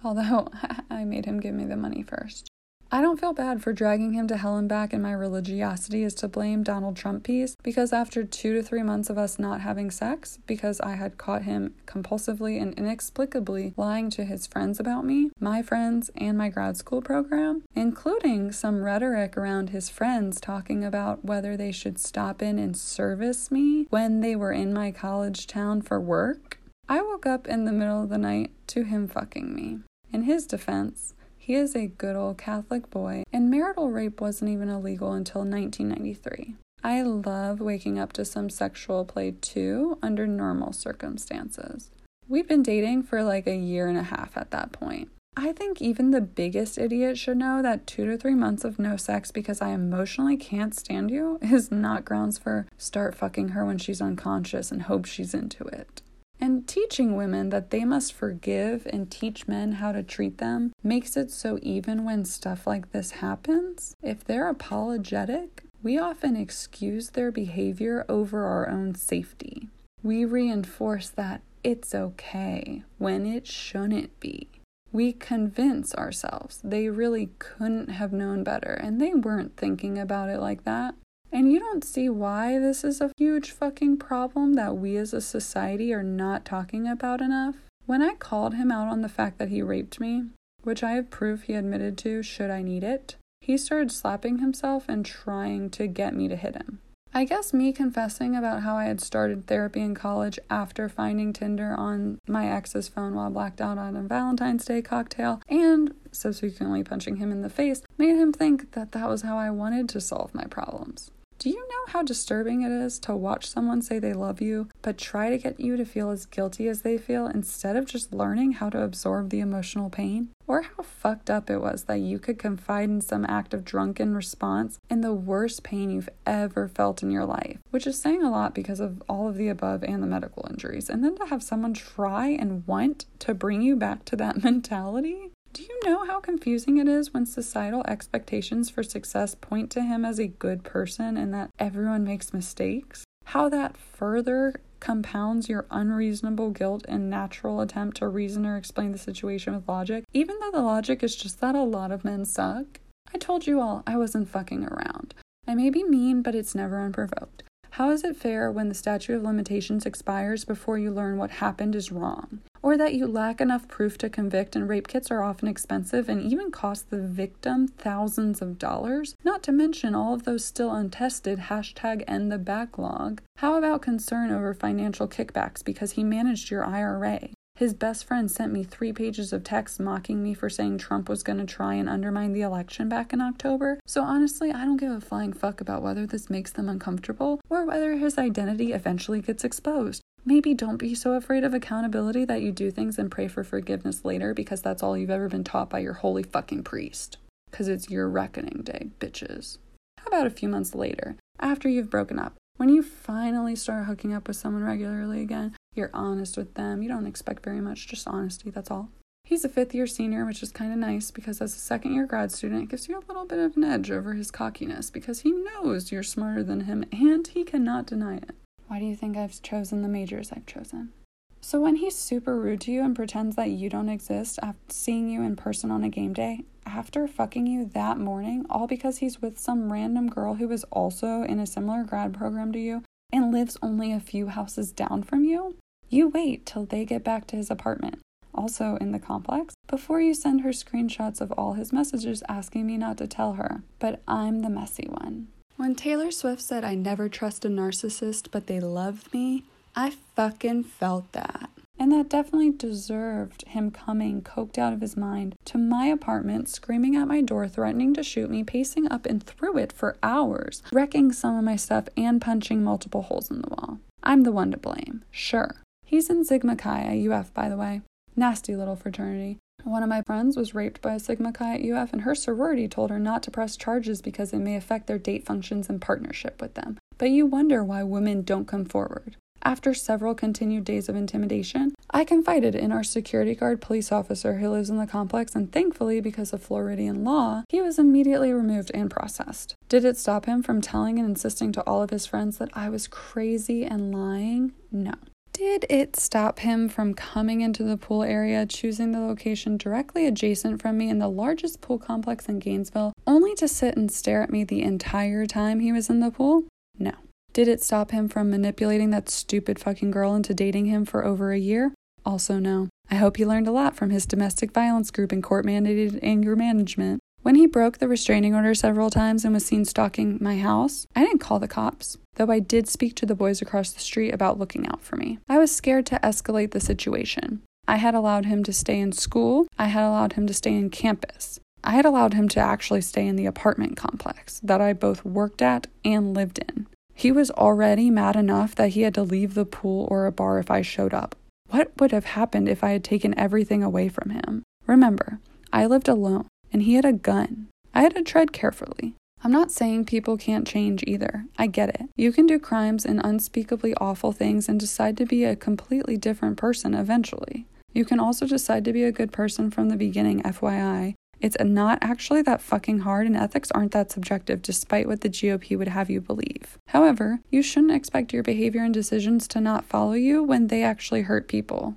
[laughs] Although [laughs] I made him give me the money first. I don't feel bad for dragging him to hell and back, and my religiosity is to blame Donald Trump piece because after two to three months of us not having sex, because I had caught him compulsively and inexplicably lying to his friends about me, my friends, and my grad school program, including some rhetoric around his friends talking about whether they should stop in and service me when they were in my college town for work. I woke up in the middle of the night to him fucking me. In his defense, he is a good old Catholic boy, and marital rape wasn't even illegal until 1993. I love waking up to some sexual play too under normal circumstances. We'd been dating for like a year and a half at that point. I think even the biggest idiot should know that two to three months of no sex because I emotionally can't stand you is not grounds for start fucking her when she's unconscious and hope she's into it. And teaching women that they must forgive and teach men how to treat them makes it so even when stuff like this happens, if they're apologetic, we often excuse their behavior over our own safety. We reinforce that it's okay when it shouldn't be. We convince ourselves they really couldn't have known better and they weren't thinking about it like that. And you don't see why this is a huge fucking problem that we as a society are not talking about enough. When I called him out on the fact that he raped me, which I have proof he admitted to should I need it, he started slapping himself and trying to get me to hit him. I guess me confessing about how I had started therapy in college after finding Tinder on my ex's phone while blacked out on a Valentine's Day cocktail and subsequently punching him in the face made him think that that was how I wanted to solve my problems. Do you know how disturbing it is to watch someone say they love you, but try to get you to feel as guilty as they feel instead of just learning how to absorb the emotional pain? Or how fucked up it was that you could confide in some act of drunken response in the worst pain you've ever felt in your life, which is saying a lot because of all of the above and the medical injuries. And then to have someone try and want to bring you back to that [laughs] mentality? Do you know how confusing it is when societal expectations for success point to him as a good person and that everyone makes mistakes? How that further compounds your unreasonable guilt and natural attempt to reason or explain the situation with logic, even though the logic is just that a lot of men suck? I told you all I wasn't fucking around. I may be mean, but it's never unprovoked. How is it fair when the statute of limitations expires before you learn what happened is wrong? Or that you lack enough proof to convict, and rape kits are often expensive and even cost the victim thousands of dollars? Not to mention all of those still untested hashtag end the backlog. How about concern over financial kickbacks because he managed your IRA? His best friend sent me three pages of text mocking me for saying Trump was going to try and undermine the election back in October. So honestly, I don't give a flying fuck about whether this makes them uncomfortable or whether his identity eventually gets exposed. Maybe don't be so afraid of accountability that you do things and pray for forgiveness later because that's all you've ever been taught by your holy fucking priest. Because it's your reckoning day, bitches. How about a few months later, after you've broken up? When you finally start hooking up with someone regularly again, you're honest with them. You don't expect very much, just honesty, that's all. He's a fifth year senior, which is kind of nice because as a second year grad student, it gives you a little bit of an edge over his cockiness because he knows you're smarter than him and he cannot deny it. Why do you think I've chosen the majors I've chosen? So when he's super rude to you and pretends that you don't exist after seeing you in person on a game day, after fucking you that morning, all because he's with some random girl who is also in a similar grad program to you and lives only a few houses down from you, you wait till they get back to his apartment, also in the complex, before you send her screenshots of all his messages asking me not to tell her. But I'm the messy one. When Taylor Swift said, I never trust a narcissist, but they love me, I fucking felt that. And that definitely deserved him coming coked out of his mind to my apartment, screaming at my door, threatening to shoot me, pacing up and through it for hours, wrecking some of my stuff, and punching multiple holes in the wall. I'm the one to blame, sure. He's in Sigma Chi at UF, by the way. Nasty little fraternity. One of my friends was raped by a Sigma Chi at UF, and her sorority told her not to press charges because it may affect their date functions and partnership with them. But you wonder why women don't come forward. After several continued days of intimidation, I confided in our security guard police officer who lives in the complex, and thankfully, because of Floridian law, he was immediately removed and processed. Did it stop him from telling and insisting to all of his friends that I was crazy and lying? No. Did it stop him from coming into the pool area, choosing the location directly adjacent from me in the largest pool complex in Gainesville, only to sit and stare at me the entire time he was in the pool? No. Did it stop him from manipulating that stupid fucking girl into dating him for over a year? Also, no. I hope he learned a lot from his domestic violence group and court mandated anger management. When he broke the restraining order several times and was seen stalking my house, I didn't call the cops, though I did speak to the boys across the street about looking out for me. I was scared to escalate the situation. I had allowed him to stay in school, I had allowed him to stay in campus. I had allowed him to actually stay in the apartment complex that I both worked at and lived in. He was already mad enough that he had to leave the pool or a bar if I showed up. What would have happened if I had taken everything away from him? Remember, I lived alone and he had a gun. I had to tread carefully. I'm not saying people can't change either. I get it. You can do crimes and unspeakably awful things and decide to be a completely different person eventually. You can also decide to be a good person from the beginning, FYI. It's not actually that fucking hard, and ethics aren't that subjective, despite what the GOP would have you believe. However, you shouldn't expect your behavior and decisions to not follow you when they actually hurt people.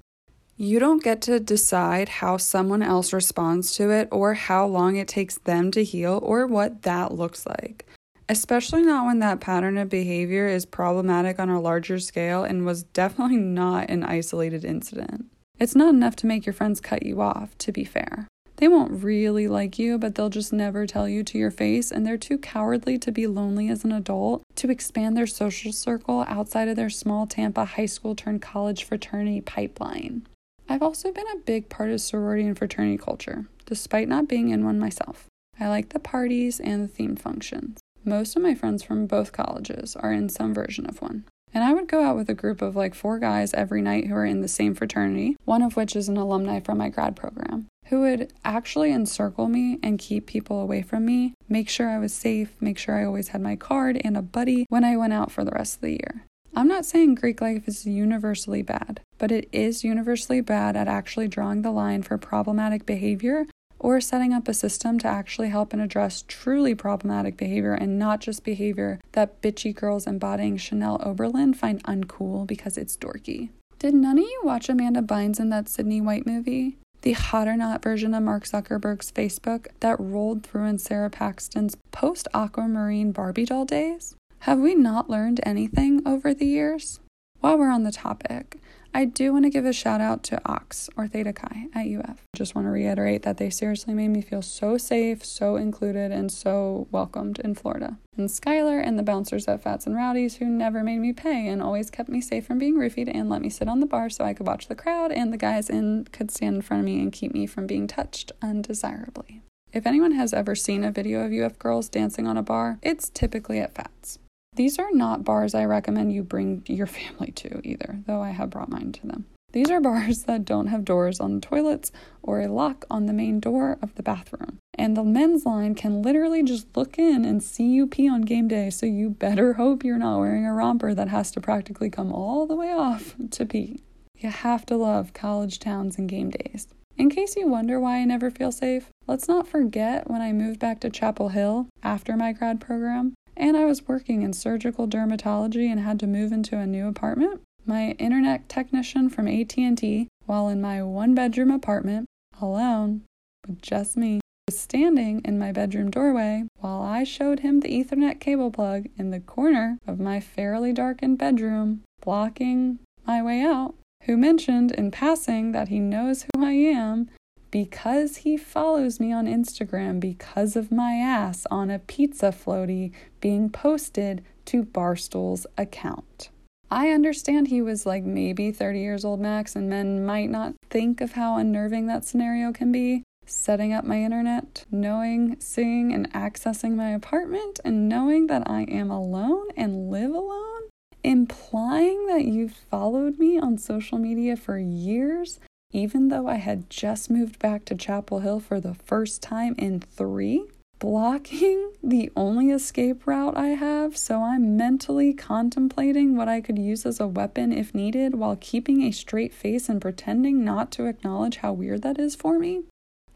You don't get to decide how someone else responds to it or how long it takes them to heal or what that looks like. Especially not when that pattern of behavior is problematic on a larger scale and was definitely not an isolated incident. It's not enough to make your friends cut you off, to be fair. They won't really like you, but they'll just never tell you to your face, and they're too cowardly to be lonely as an adult to expand their social circle outside of their small Tampa high school turned college fraternity pipeline. I've also been a big part of sorority and fraternity culture, despite not being in one myself. I like the parties and the theme functions. Most of my friends from both colleges are in some version of one. And I would go out with a group of like four guys every night who are in the same fraternity, one of which is an alumni from my grad program, who would actually encircle me and keep people away from me, make sure I was safe, make sure I always had my card and a buddy when I went out for the rest of the year. I'm not saying Greek life is universally bad, but it is universally bad at actually drawing the line for problematic behavior or setting up a system to actually help and address truly problematic behavior and not just behavior that bitchy girls embodying Chanel Oberlin find uncool because it's dorky. Did none of you watch Amanda Bynes in that Sydney White movie? The hot or not version of Mark Zuckerberg's Facebook that rolled through in Sara Paxton's post aquamarine Barbie doll days? Have we not learned anything over the years? While we're on the topic, I do want to give a shout out to Ox or Theta Chi at UF. Just want to reiterate that they seriously made me feel so safe, so included, and so welcomed in Florida. And Skylar and the bouncers at Fats and Rowdies who never made me pay and always kept me safe from being roofied and let me sit on the bar so I could watch the crowd and the guys in could stand in front of me and keep me from being touched undesirably. If anyone has ever seen a video of UF girls dancing on a bar, it's typically at Fats. These are not bars I recommend you bring [laughs] your family to either, though I have brought mine to them. These are bars [laughs] that don't have doors on the toilets or a lock on the main door of the bathroom. And the men's line can literally just look in and see you pee on game day, so you better [laughs] hope you're not wearing a romper that has to practically come all the way off to pee. You have to love college towns and game days. In case you wonder why I never feel safe, let's not forget when I moved back to Chapel Hill after my grad program and I was working in surgical dermatology and had to move into a new apartment. My internet technician from AT&T, while in my one-bedroom apartment, alone, with just me, was standing in my bedroom doorway while I showed him the Ethernet cable plug in the corner of my fairly darkened bedroom, blocking my way out, who mentioned in passing that he knows who I am because he follows me on Instagram because of my ass on a pizza floaty being posted to Barstool's account. I understand he was like maybe 30 years old max, and men might not think of how unnerving that scenario can be. Setting up my internet, knowing, seeing, and accessing my apartment, and knowing that I am alone and live alone, implying that you've followed me on social media for years even though I had just moved back to Chapel Hill for the first time in three, blocking [laughs] the only escape route I have, so I'm mentally contemplating what I could use as a weapon if needed while keeping a straight face and pretending not to acknowledge how weird that is for me.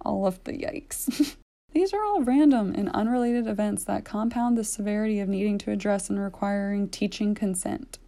All of the yikes. [laughs] These are all random and unrelated events that compound the severity of needing to address and requiring teaching consent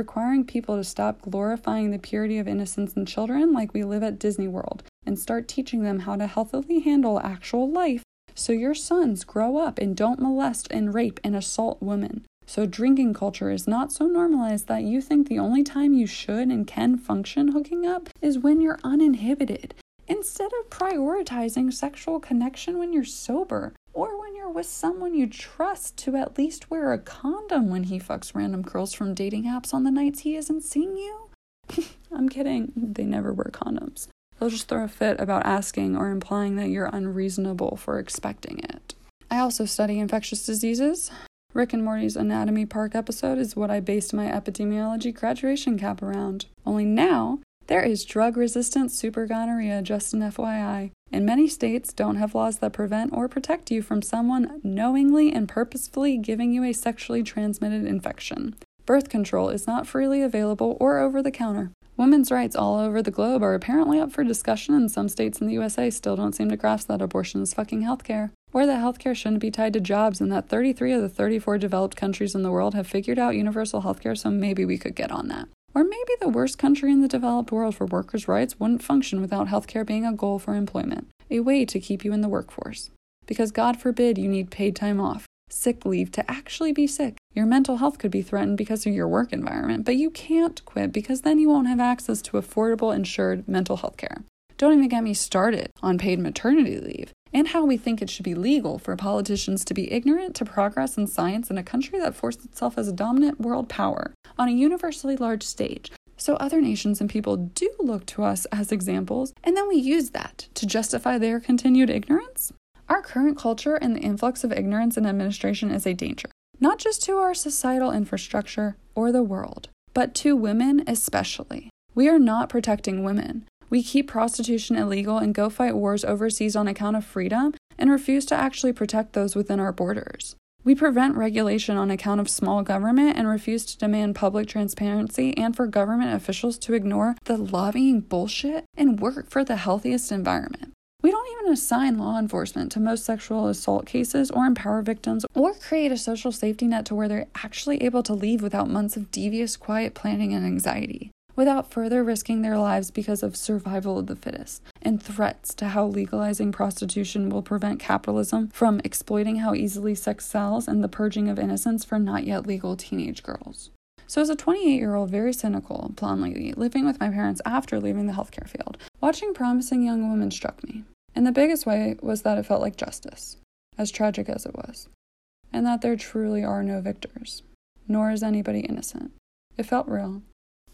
requiring people to stop glorifying the purity of innocence in children like we live at Disney World and start teaching them how to healthily handle actual life so your sons grow up and don't molest and rape and assault women. So drinking culture is not so normalized that you think the only time you should and can function hooking up is when you're uninhibited, instead of prioritizing sexual connection when you're sober or when you're with someone you trust to at least wear a condom when he fucks random girls from dating apps on the nights he isn't seeing you? [laughs] I'm kidding. They never wear condoms. They'll just throw a fit about asking or implying that you're unreasonable for expecting it. I also study infectious diseases. Rick and Morty's Anatomy Park episode is what I based my epidemiology graduation cap around. Only now, There is drug resistant super gonorrhea, just an FYI. And many states don't have laws that prevent or protect you from someone knowingly and purposefully giving you a sexually transmitted infection. Birth control is not freely available or over the counter. Women's rights all over the globe are apparently up for discussion, and some states in the USA still don't seem to grasp that abortion is fucking healthcare, or that healthcare shouldn't be tied to jobs, and that 33 of the 34 developed countries in the world have figured out universal healthcare, so maybe we could get on that. Or maybe the worst country in the developed world for workers' rights wouldn't function without healthcare being a goal for employment, a way to keep you in the workforce. Because God forbid you need paid time off, sick leave to actually be sick. Your mental health could be threatened because of your work environment, but you can't quit because then you won't have access to affordable, insured mental health care. Don't even get me started on paid maternity leave and how we think it should be legal for politicians to be ignorant to progress in science in a country that forced itself as a dominant world power on a universally large stage. So other nations and people do look to us as examples, and then we use that to justify their continued ignorance? Our current culture and the influx of ignorance in administration is a danger, not just to our societal infrastructure or the world, but to women especially. We are not protecting women. We keep prostitution illegal and go fight wars overseas on account of freedom and refuse to actually protect those within our borders. We prevent regulation on account of small government and refuse to demand public transparency and for government officials to ignore the lobbying bullshit and work for the healthiest environment. We don't even assign law enforcement to most sexual assault cases or empower victims or create a social safety net to where they're actually able to leave without months of devious, quiet planning and anxiety without further risking their lives because of survival of the fittest, and threats to how legalizing prostitution will prevent capitalism from exploiting how easily sex sells and the purging of innocence for not yet legal teenage girls. So, as a 28 year old, very cynical blonde lady living with my parents after leaving the healthcare field, watching promising young women struck me. And the biggest way was that it felt like justice, as tragic as it was, and that there truly are no victors, nor is anybody innocent. It felt real,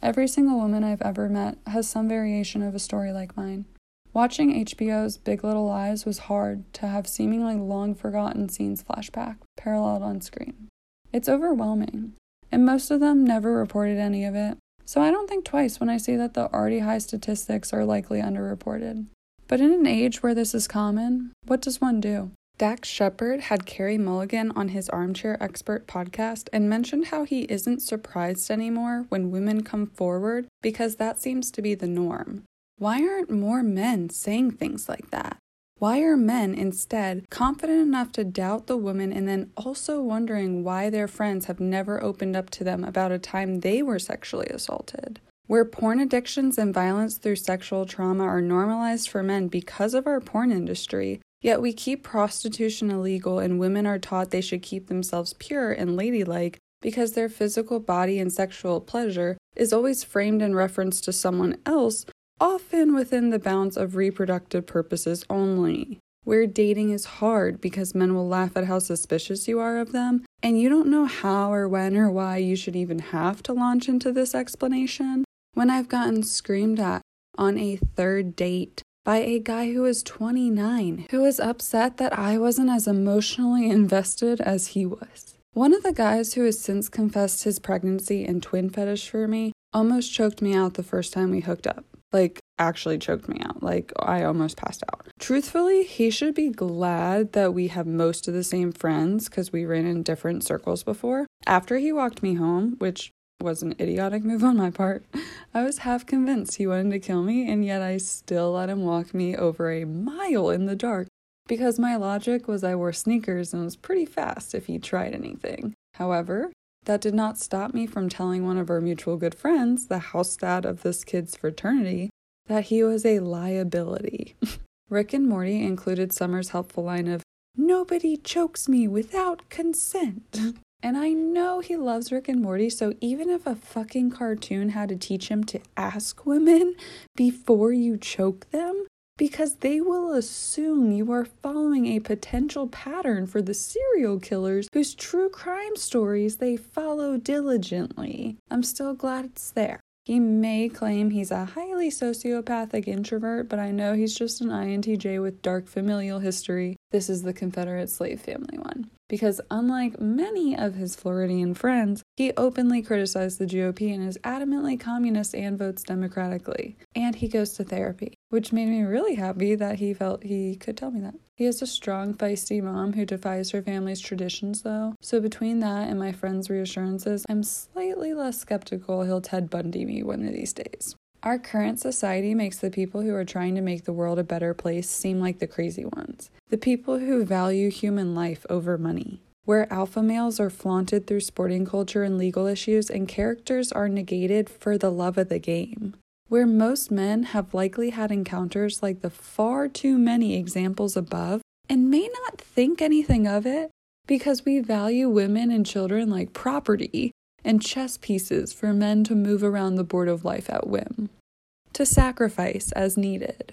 Every single woman I've ever met has some variation of a story like mine. Watching HBO's Big Little Lies was hard to have seemingly long forgotten scenes flashback, paralleled on screen. It's overwhelming, and most of them never reported any of it, so I don't think twice when I see that the already high statistics are likely underreported. But in an age where this is common, what does one do? Dax Shepard had Carey Mulligan on his Armchair Expert podcast and mentioned how he isn't surprised anymore when women come forward because that seems to be the norm. Why aren't more men saying things like that? Why are men instead confident enough to doubt the woman and then also wondering why their friends have never opened up to them about a time they were sexually assaulted? Where porn addictions and violence through sexual trauma are normalized for men because of our porn industry, Yet we keep prostitution illegal, and women are taught they should keep themselves pure and ladylike because their physical body and sexual pleasure is always framed in reference to someone else, often within the bounds of reproductive purposes only. Where dating is hard because men will laugh at how suspicious you are of them, and you don't know how or when or why you should even have to launch into this explanation. When I've gotten screamed at on a third date by a guy who was 29, who was upset that I wasn't as emotionally [laughs] invested as he was. One of the guys who has since confessed his pregnancy and twin fetish for me almost choked me out the first time we hooked up. Like, actually choked me out. Like, I almost passed out. Truthfully, he should be glad that we have most of the same friends because we ran in different circles before. After he walked me home, which was an idiotic move on my part. I was half convinced he wanted to kill me, and yet I still let him walk me over a mile in the dark because my logic was I wore sneakers and was pretty fast if he tried anything. However, that did not stop me from telling one of our mutual good friends, the house dad of this kid's fraternity, that he was a liability. [laughs] Rick and Morty included Summer's helpful line of, Nobody chokes me without consent. [laughs] And I know he loves Rick and Morty, so even if a fucking cartoon had to teach him to ask women [laughs] before you choke them, because they will assume you are following a potential pattern for the serial killers whose true crime stories they follow diligently. I'm still glad it's there. He may claim he's a highly sociopathic introvert, but I know he's just an INTJ with dark familial history, This is the Confederate slave family one. Because unlike many of his Floridian friends, he openly criticized the GOP and is adamantly communist and votes democratically. And he goes to therapy, which made me really happy that he felt he could tell me that. He has a strong, feisty mom who defies her family's traditions, though. So between that and my friend's reassurances, I'm slightly less skeptical he'll Ted Bundy me one of these days. Our current society makes the people who are trying to make the world a better place seem like the crazy ones, the people who value human life over money. Where alpha males are flaunted through sporting culture and legal issues, and characters are negated for the love of the game. Where most men have likely had encounters like the far too many examples above and may not think anything of it because we value women and children like property and chess pieces for men to move around the board of life at whim, to sacrifice as needed.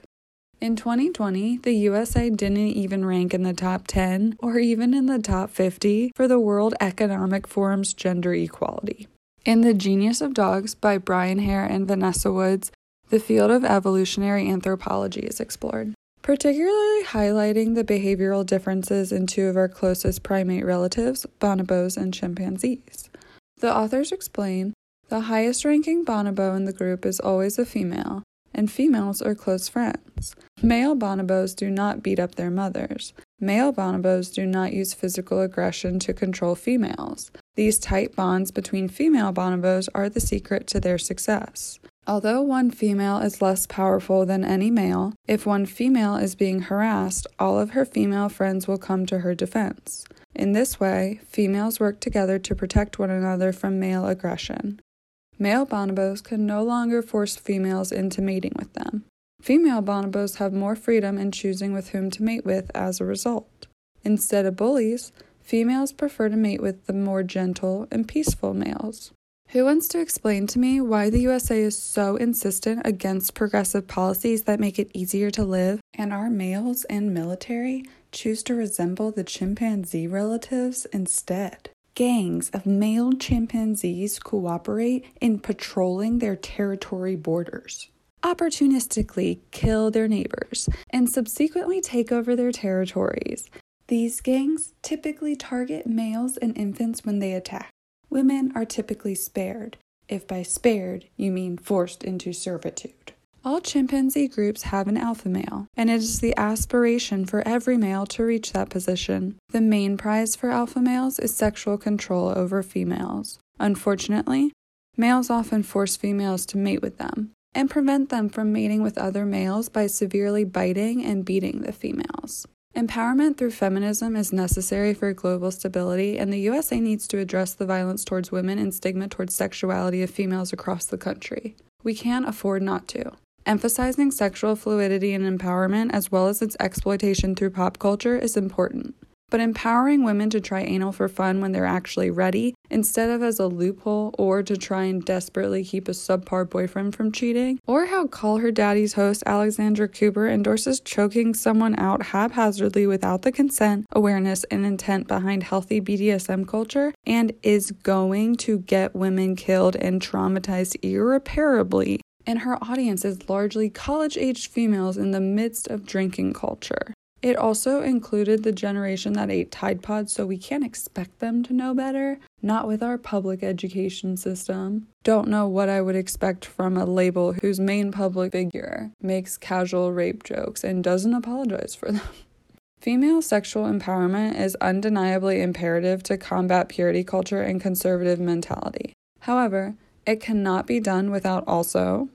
In 2020, the USA didn't even rank in the top 10 or even in the top 50 for the World Economic Forum's gender equality. In The Genius of Dogs by Brian Hare and Vanessa Woods, the field of evolutionary anthropology is explored, particularly highlighting the behavioral differences in two of our closest primate relatives, bonobos and chimpanzees. The authors explain the highest ranking bonobo in the group is always a female, and females are close friends. Male bonobos do not beat up their mothers. Male bonobos do not use physical aggression to control females. These tight bonds between female bonobos are the secret to their success. Although one female is less powerful than any male, if one female is being harassed, all of her female friends will come to her defense. In this way, females work together to protect one another from male aggression. Male bonobos can no longer force females into mating with them. Female bonobos have more freedom in choosing with whom to mate with as a result. Instead of bullies, females prefer to mate with the more gentle and peaceful males. Who wants to explain to me why the USA is so insistent against progressive policies that make it easier to live, and our males and military choose to resemble the chimpanzee relatives instead. Gangs of male chimpanzees cooperate in patrolling their territory borders, opportunistically kill their neighbors, and subsequently take over their territories. These gangs typically target males and infants when they attack. Women are typically spared, if by spared you mean forced into servitude. All chimpanzee groups have an alpha male, and it is the aspiration for every male to reach that position. The main prize for alpha males is sexual control over females. Unfortunately, males often force females to mate with them and prevent them from mating with other males by severely biting and beating the females. Empowerment through feminism is necessary for global stability, and the USA needs to address the violence towards women and stigma towards sexuality of females across the country. We can't afford not to. Emphasizing sexual fluidity and empowerment, as well as its exploitation through pop culture, is important. But empowering women to try anal for fun when they're actually ready, instead of as a loophole or to try and desperately keep a subpar boyfriend from cheating, or how Call Her Daddy's host Alexandra Cooper endorses choking someone out haphazardly without the consent, awareness, and intent behind healthy BDSM culture, and is going to get women killed and traumatized irreparably and her audience is largely college aged females in the midst of drinking culture. It also included the generation that ate Tide Pods, so we can't expect them to know better. Not with our public education system. Don't know what I would expect from a label whose main public figure makes casual rape jokes and doesn't apologize for them. [laughs] Female sexual empowerment is undeniably imperative to combat purity culture and conservative mentality. However, it cannot be done without also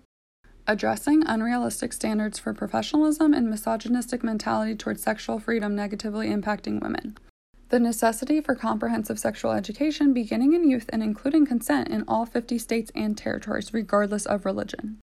addressing unrealistic standards for professionalism and misogynistic mentality towards sexual freedom negatively impacting women. The necessity for comprehensive sexual education beginning in youth and including consent in all 50 states and territories, regardless of religion.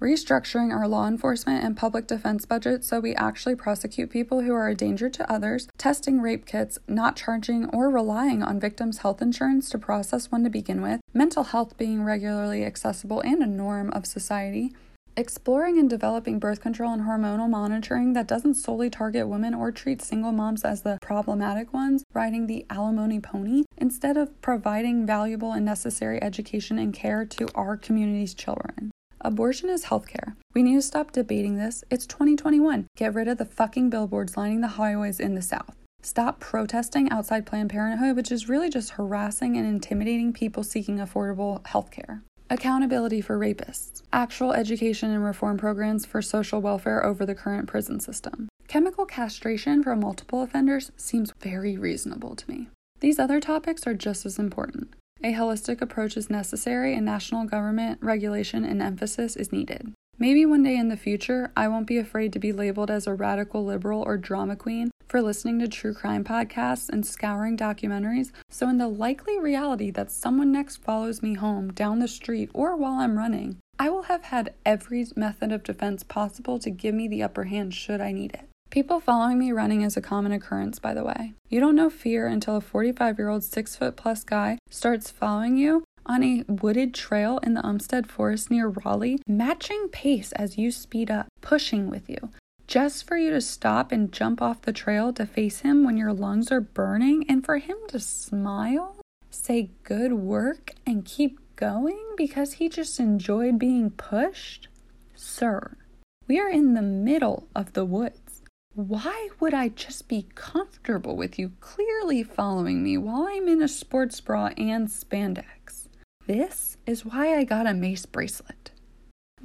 Restructuring our law enforcement and public defense budget so we actually prosecute people who are a danger to others, testing rape kits, not charging or relying on victims' health insurance to process one to begin with, mental health being regularly accessible and a norm of society, exploring and developing birth control and hormonal monitoring that doesn't solely target women or treat single moms as the problematic ones, riding the alimony pony, instead of providing valuable and necessary education and care to our community's children. Abortion is healthcare. We need to stop debating this. It's 2021. Get rid of the fucking billboards lining the highways in the South. Stop protesting outside Planned Parenthood, which is really just harassing and intimidating people seeking affordable healthcare. Accountability for rapists. Actual education and reform programs for social welfare over the current prison system. Chemical castration for multiple offenders seems very reasonable to me. These other topics are just as important. A holistic approach is necessary, and national government regulation and emphasis is needed. Maybe one day in the future, I won't be afraid to be labeled as a radical liberal or drama queen for listening to true crime podcasts and scouring documentaries. So, in the likely reality that someone next follows me home, down the street, or while I'm running, I will have had every method of defense possible to give me the upper hand should I need it. People following me running is a common occurrence, by the way. You don't know fear until a 45 year old, six foot plus guy starts following you on a wooded trail in the Umstead Forest near Raleigh, matching pace as you speed up, pushing with you, just for you to stop and jump off the trail to face him when your lungs are burning, and for him to smile, say good work, and keep going because he just enjoyed being pushed? Sir, we are in the middle of the woods. Why would I just be comfortable with you clearly following me while I'm in a sports bra and spandex? This is why I got a mace bracelet.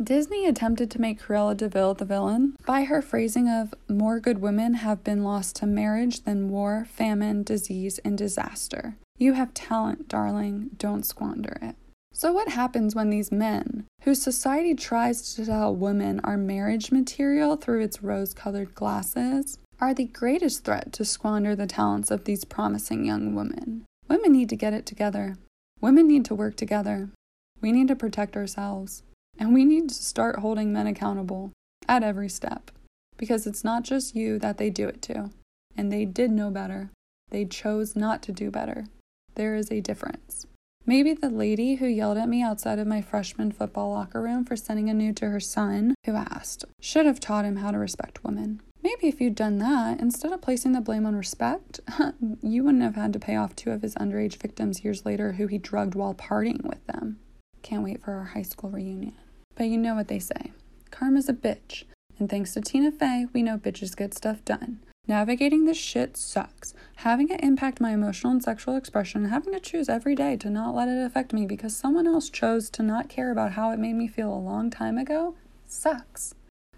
Disney attempted to make Cruella de Vil the villain by her phrasing of more good women have been lost to marriage than war, famine, disease, and disaster. You have talent, darling, don't squander it. So, what happens when these men, whose society tries to tell women are marriage material through its rose colored glasses, are the greatest threat to squander the talents of these promising young women? Women need to get it together. Women need to work together. We need to protect ourselves. And we need to start holding men accountable at every step. Because it's not just you that they do it to. And they did know better. They chose not to do better. There is a difference. Maybe the lady who yelled at me outside of my freshman football locker room for sending a nude to her son, who asked, should have taught him how to respect women. Maybe if you'd done that, instead of placing the blame on respect, [laughs] you wouldn't have had to pay off two of his underage victims years later who he drugged while partying with them. Can't wait for our high school reunion. But you know what they say karma's a bitch. And thanks to Tina Fey, we know bitches get stuff done. Navigating this shit sucks. Having it impact my emotional and sexual expression, having to choose every day to not let it affect me because someone else chose to not care about how it made me feel a long time ago, sucks.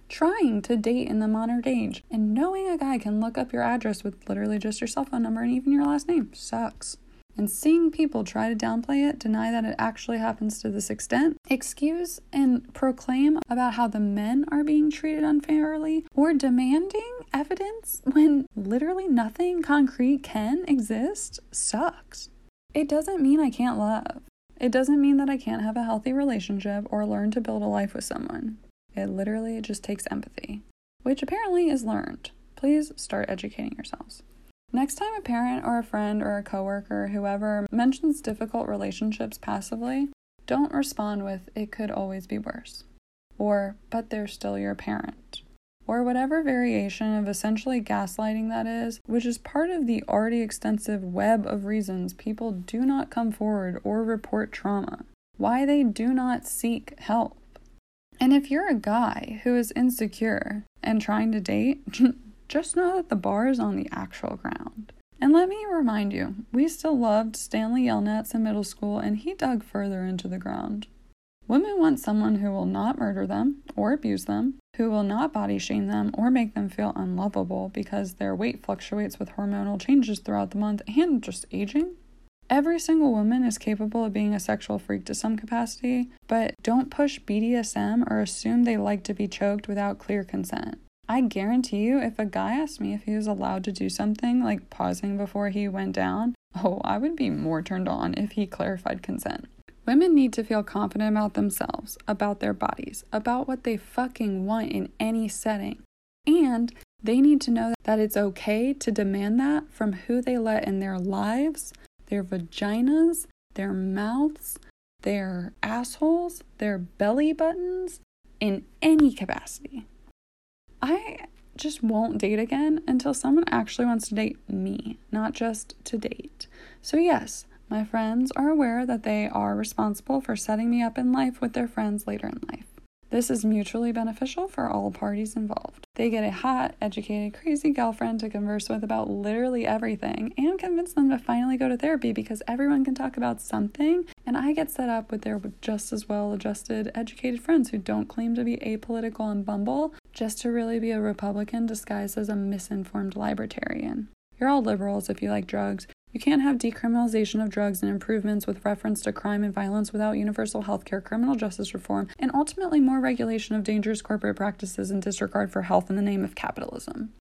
Trying to date in the modern age and knowing a guy can look up your address with literally just your cell phone number and even your last name sucks and seeing people try to downplay it, deny that it actually happens to this extent, excuse and proclaim about how the men are being treated unfairly, or demanding evidence when literally nothing concrete can exist sucks. It doesn't mean I can't love. It doesn't mean that I can't have a healthy relationship or learn to build a life with someone. It literally just takes empathy, which apparently is learned. Please start educating yourselves. Next time a parent or a friend or a coworker, whoever, mentions difficult relationships passively, don't respond with, it could always be worse. Or, but they're still your parent. Or whatever variation of essentially gaslighting that is, which is part of the already extensive web of reasons people do not come forward or report trauma, why they do not seek help. And if you're a guy who is insecure and trying to date, [laughs] Just know that the bar is on the actual ground. And let me remind you, we still loved Stanley Yelnats in middle school, and he dug further into the ground. Women want someone who will not murder them or abuse them, who will not body shame them or make them feel unlovable because their weight fluctuates with hormonal changes throughout the month and just aging. Every single woman is capable of being a sexual freak to some capacity, but don't push BDSM or assume they like to be choked without clear consent. I guarantee you, if a guy asked me if he was allowed to do something like pausing before he went down, oh, I would be more turned on if he clarified consent. Women need to feel confident about themselves, about their bodies, about what they fucking want in any setting. And they need to know that it's okay to demand that from who they let in their lives, their vaginas, their mouths, their assholes, their belly buttons, in any capacity. I just won't date again until someone actually wants to date me, not just to date. So, yes, my friends are aware that they are responsible for setting me up in life with their friends later in life. This is mutually beneficial for all parties involved. They get a hot, educated, crazy girlfriend to converse with about literally everything and convince them to finally go to therapy because everyone can talk about something. And I get set up with their just as well adjusted, educated friends who don't claim to be apolitical and Bumble just to really be a Republican disguised as a misinformed libertarian. You're all liberals if you like drugs. You can't have decriminalization of drugs and improvements with reference to crime and violence without universal healthcare, criminal justice reform, and ultimately more regulation of dangerous corporate practices and disregard for health in the name of capitalism.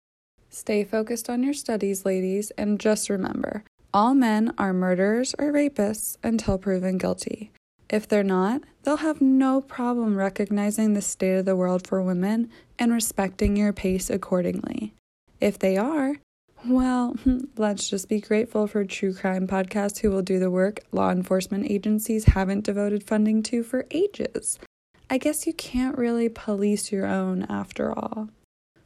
Stay focused on your studies, ladies, and just remember all men are murderers or rapists until proven guilty. If they're not, they'll have no problem recognizing the state of the world for women and respecting your pace accordingly. If they are, well, hmm, let's just be grateful for true crime podcasts who will do the work law enforcement agencies haven't devoted funding to for ages. I guess you can't really police your own after all.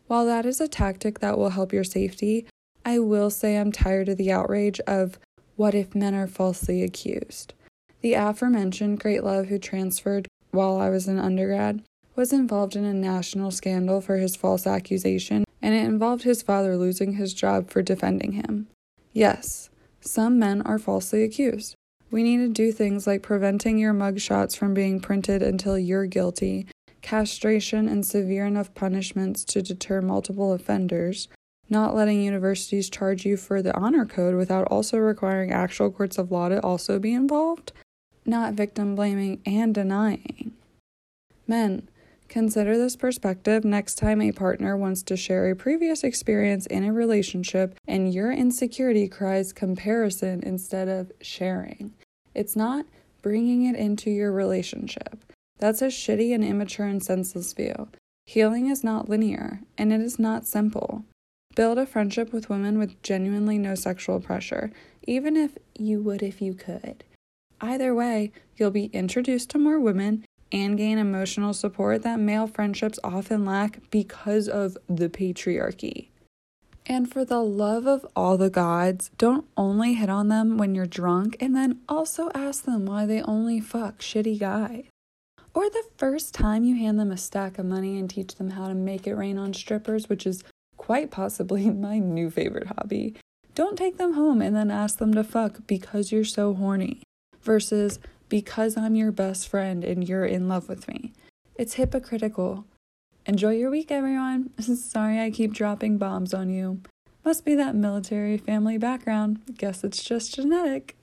While that is a tactic that will help your safety, I will say I'm tired of the outrage of what if men are falsely accused. The aforementioned great love who transferred while I was an undergrad was involved in a national scandal for his false accusation and it involved his father losing his job for defending him. Yes, some men are falsely accused. We need to do things like preventing your mugshots from being printed until you're guilty, castration and severe enough punishments to deter multiple offenders, not letting universities charge you for the honor code without also requiring actual courts of law to also be involved, not victim blaming and denying. Men, Consider this perspective next time a partner wants to share a previous experience in a relationship and your insecurity cries comparison instead of sharing. It's not bringing it into your relationship. That's a shitty and immature and senseless view. Healing is not linear, and it is not simple. Build a friendship with women with genuinely no sexual pressure, even if you would if you could. Either way, you'll be introduced to more women and gain emotional support that male friendships often lack because of the patriarchy. And for the love of all the gods, don't only hit on them when you're drunk and then also ask them why they only fuck shitty guys. Or the first time you hand them a stack of money and teach them how to make it rain on strippers, which is quite possibly [laughs] my new favorite hobby. Don't take them home and then ask them to fuck because you're so horny. Versus, because I'm your best friend and you're in love with me. It's hypocritical. Enjoy your week, everyone. [laughs] Sorry I keep dropping bombs on you. Must be that military family background. Guess it's just genetic.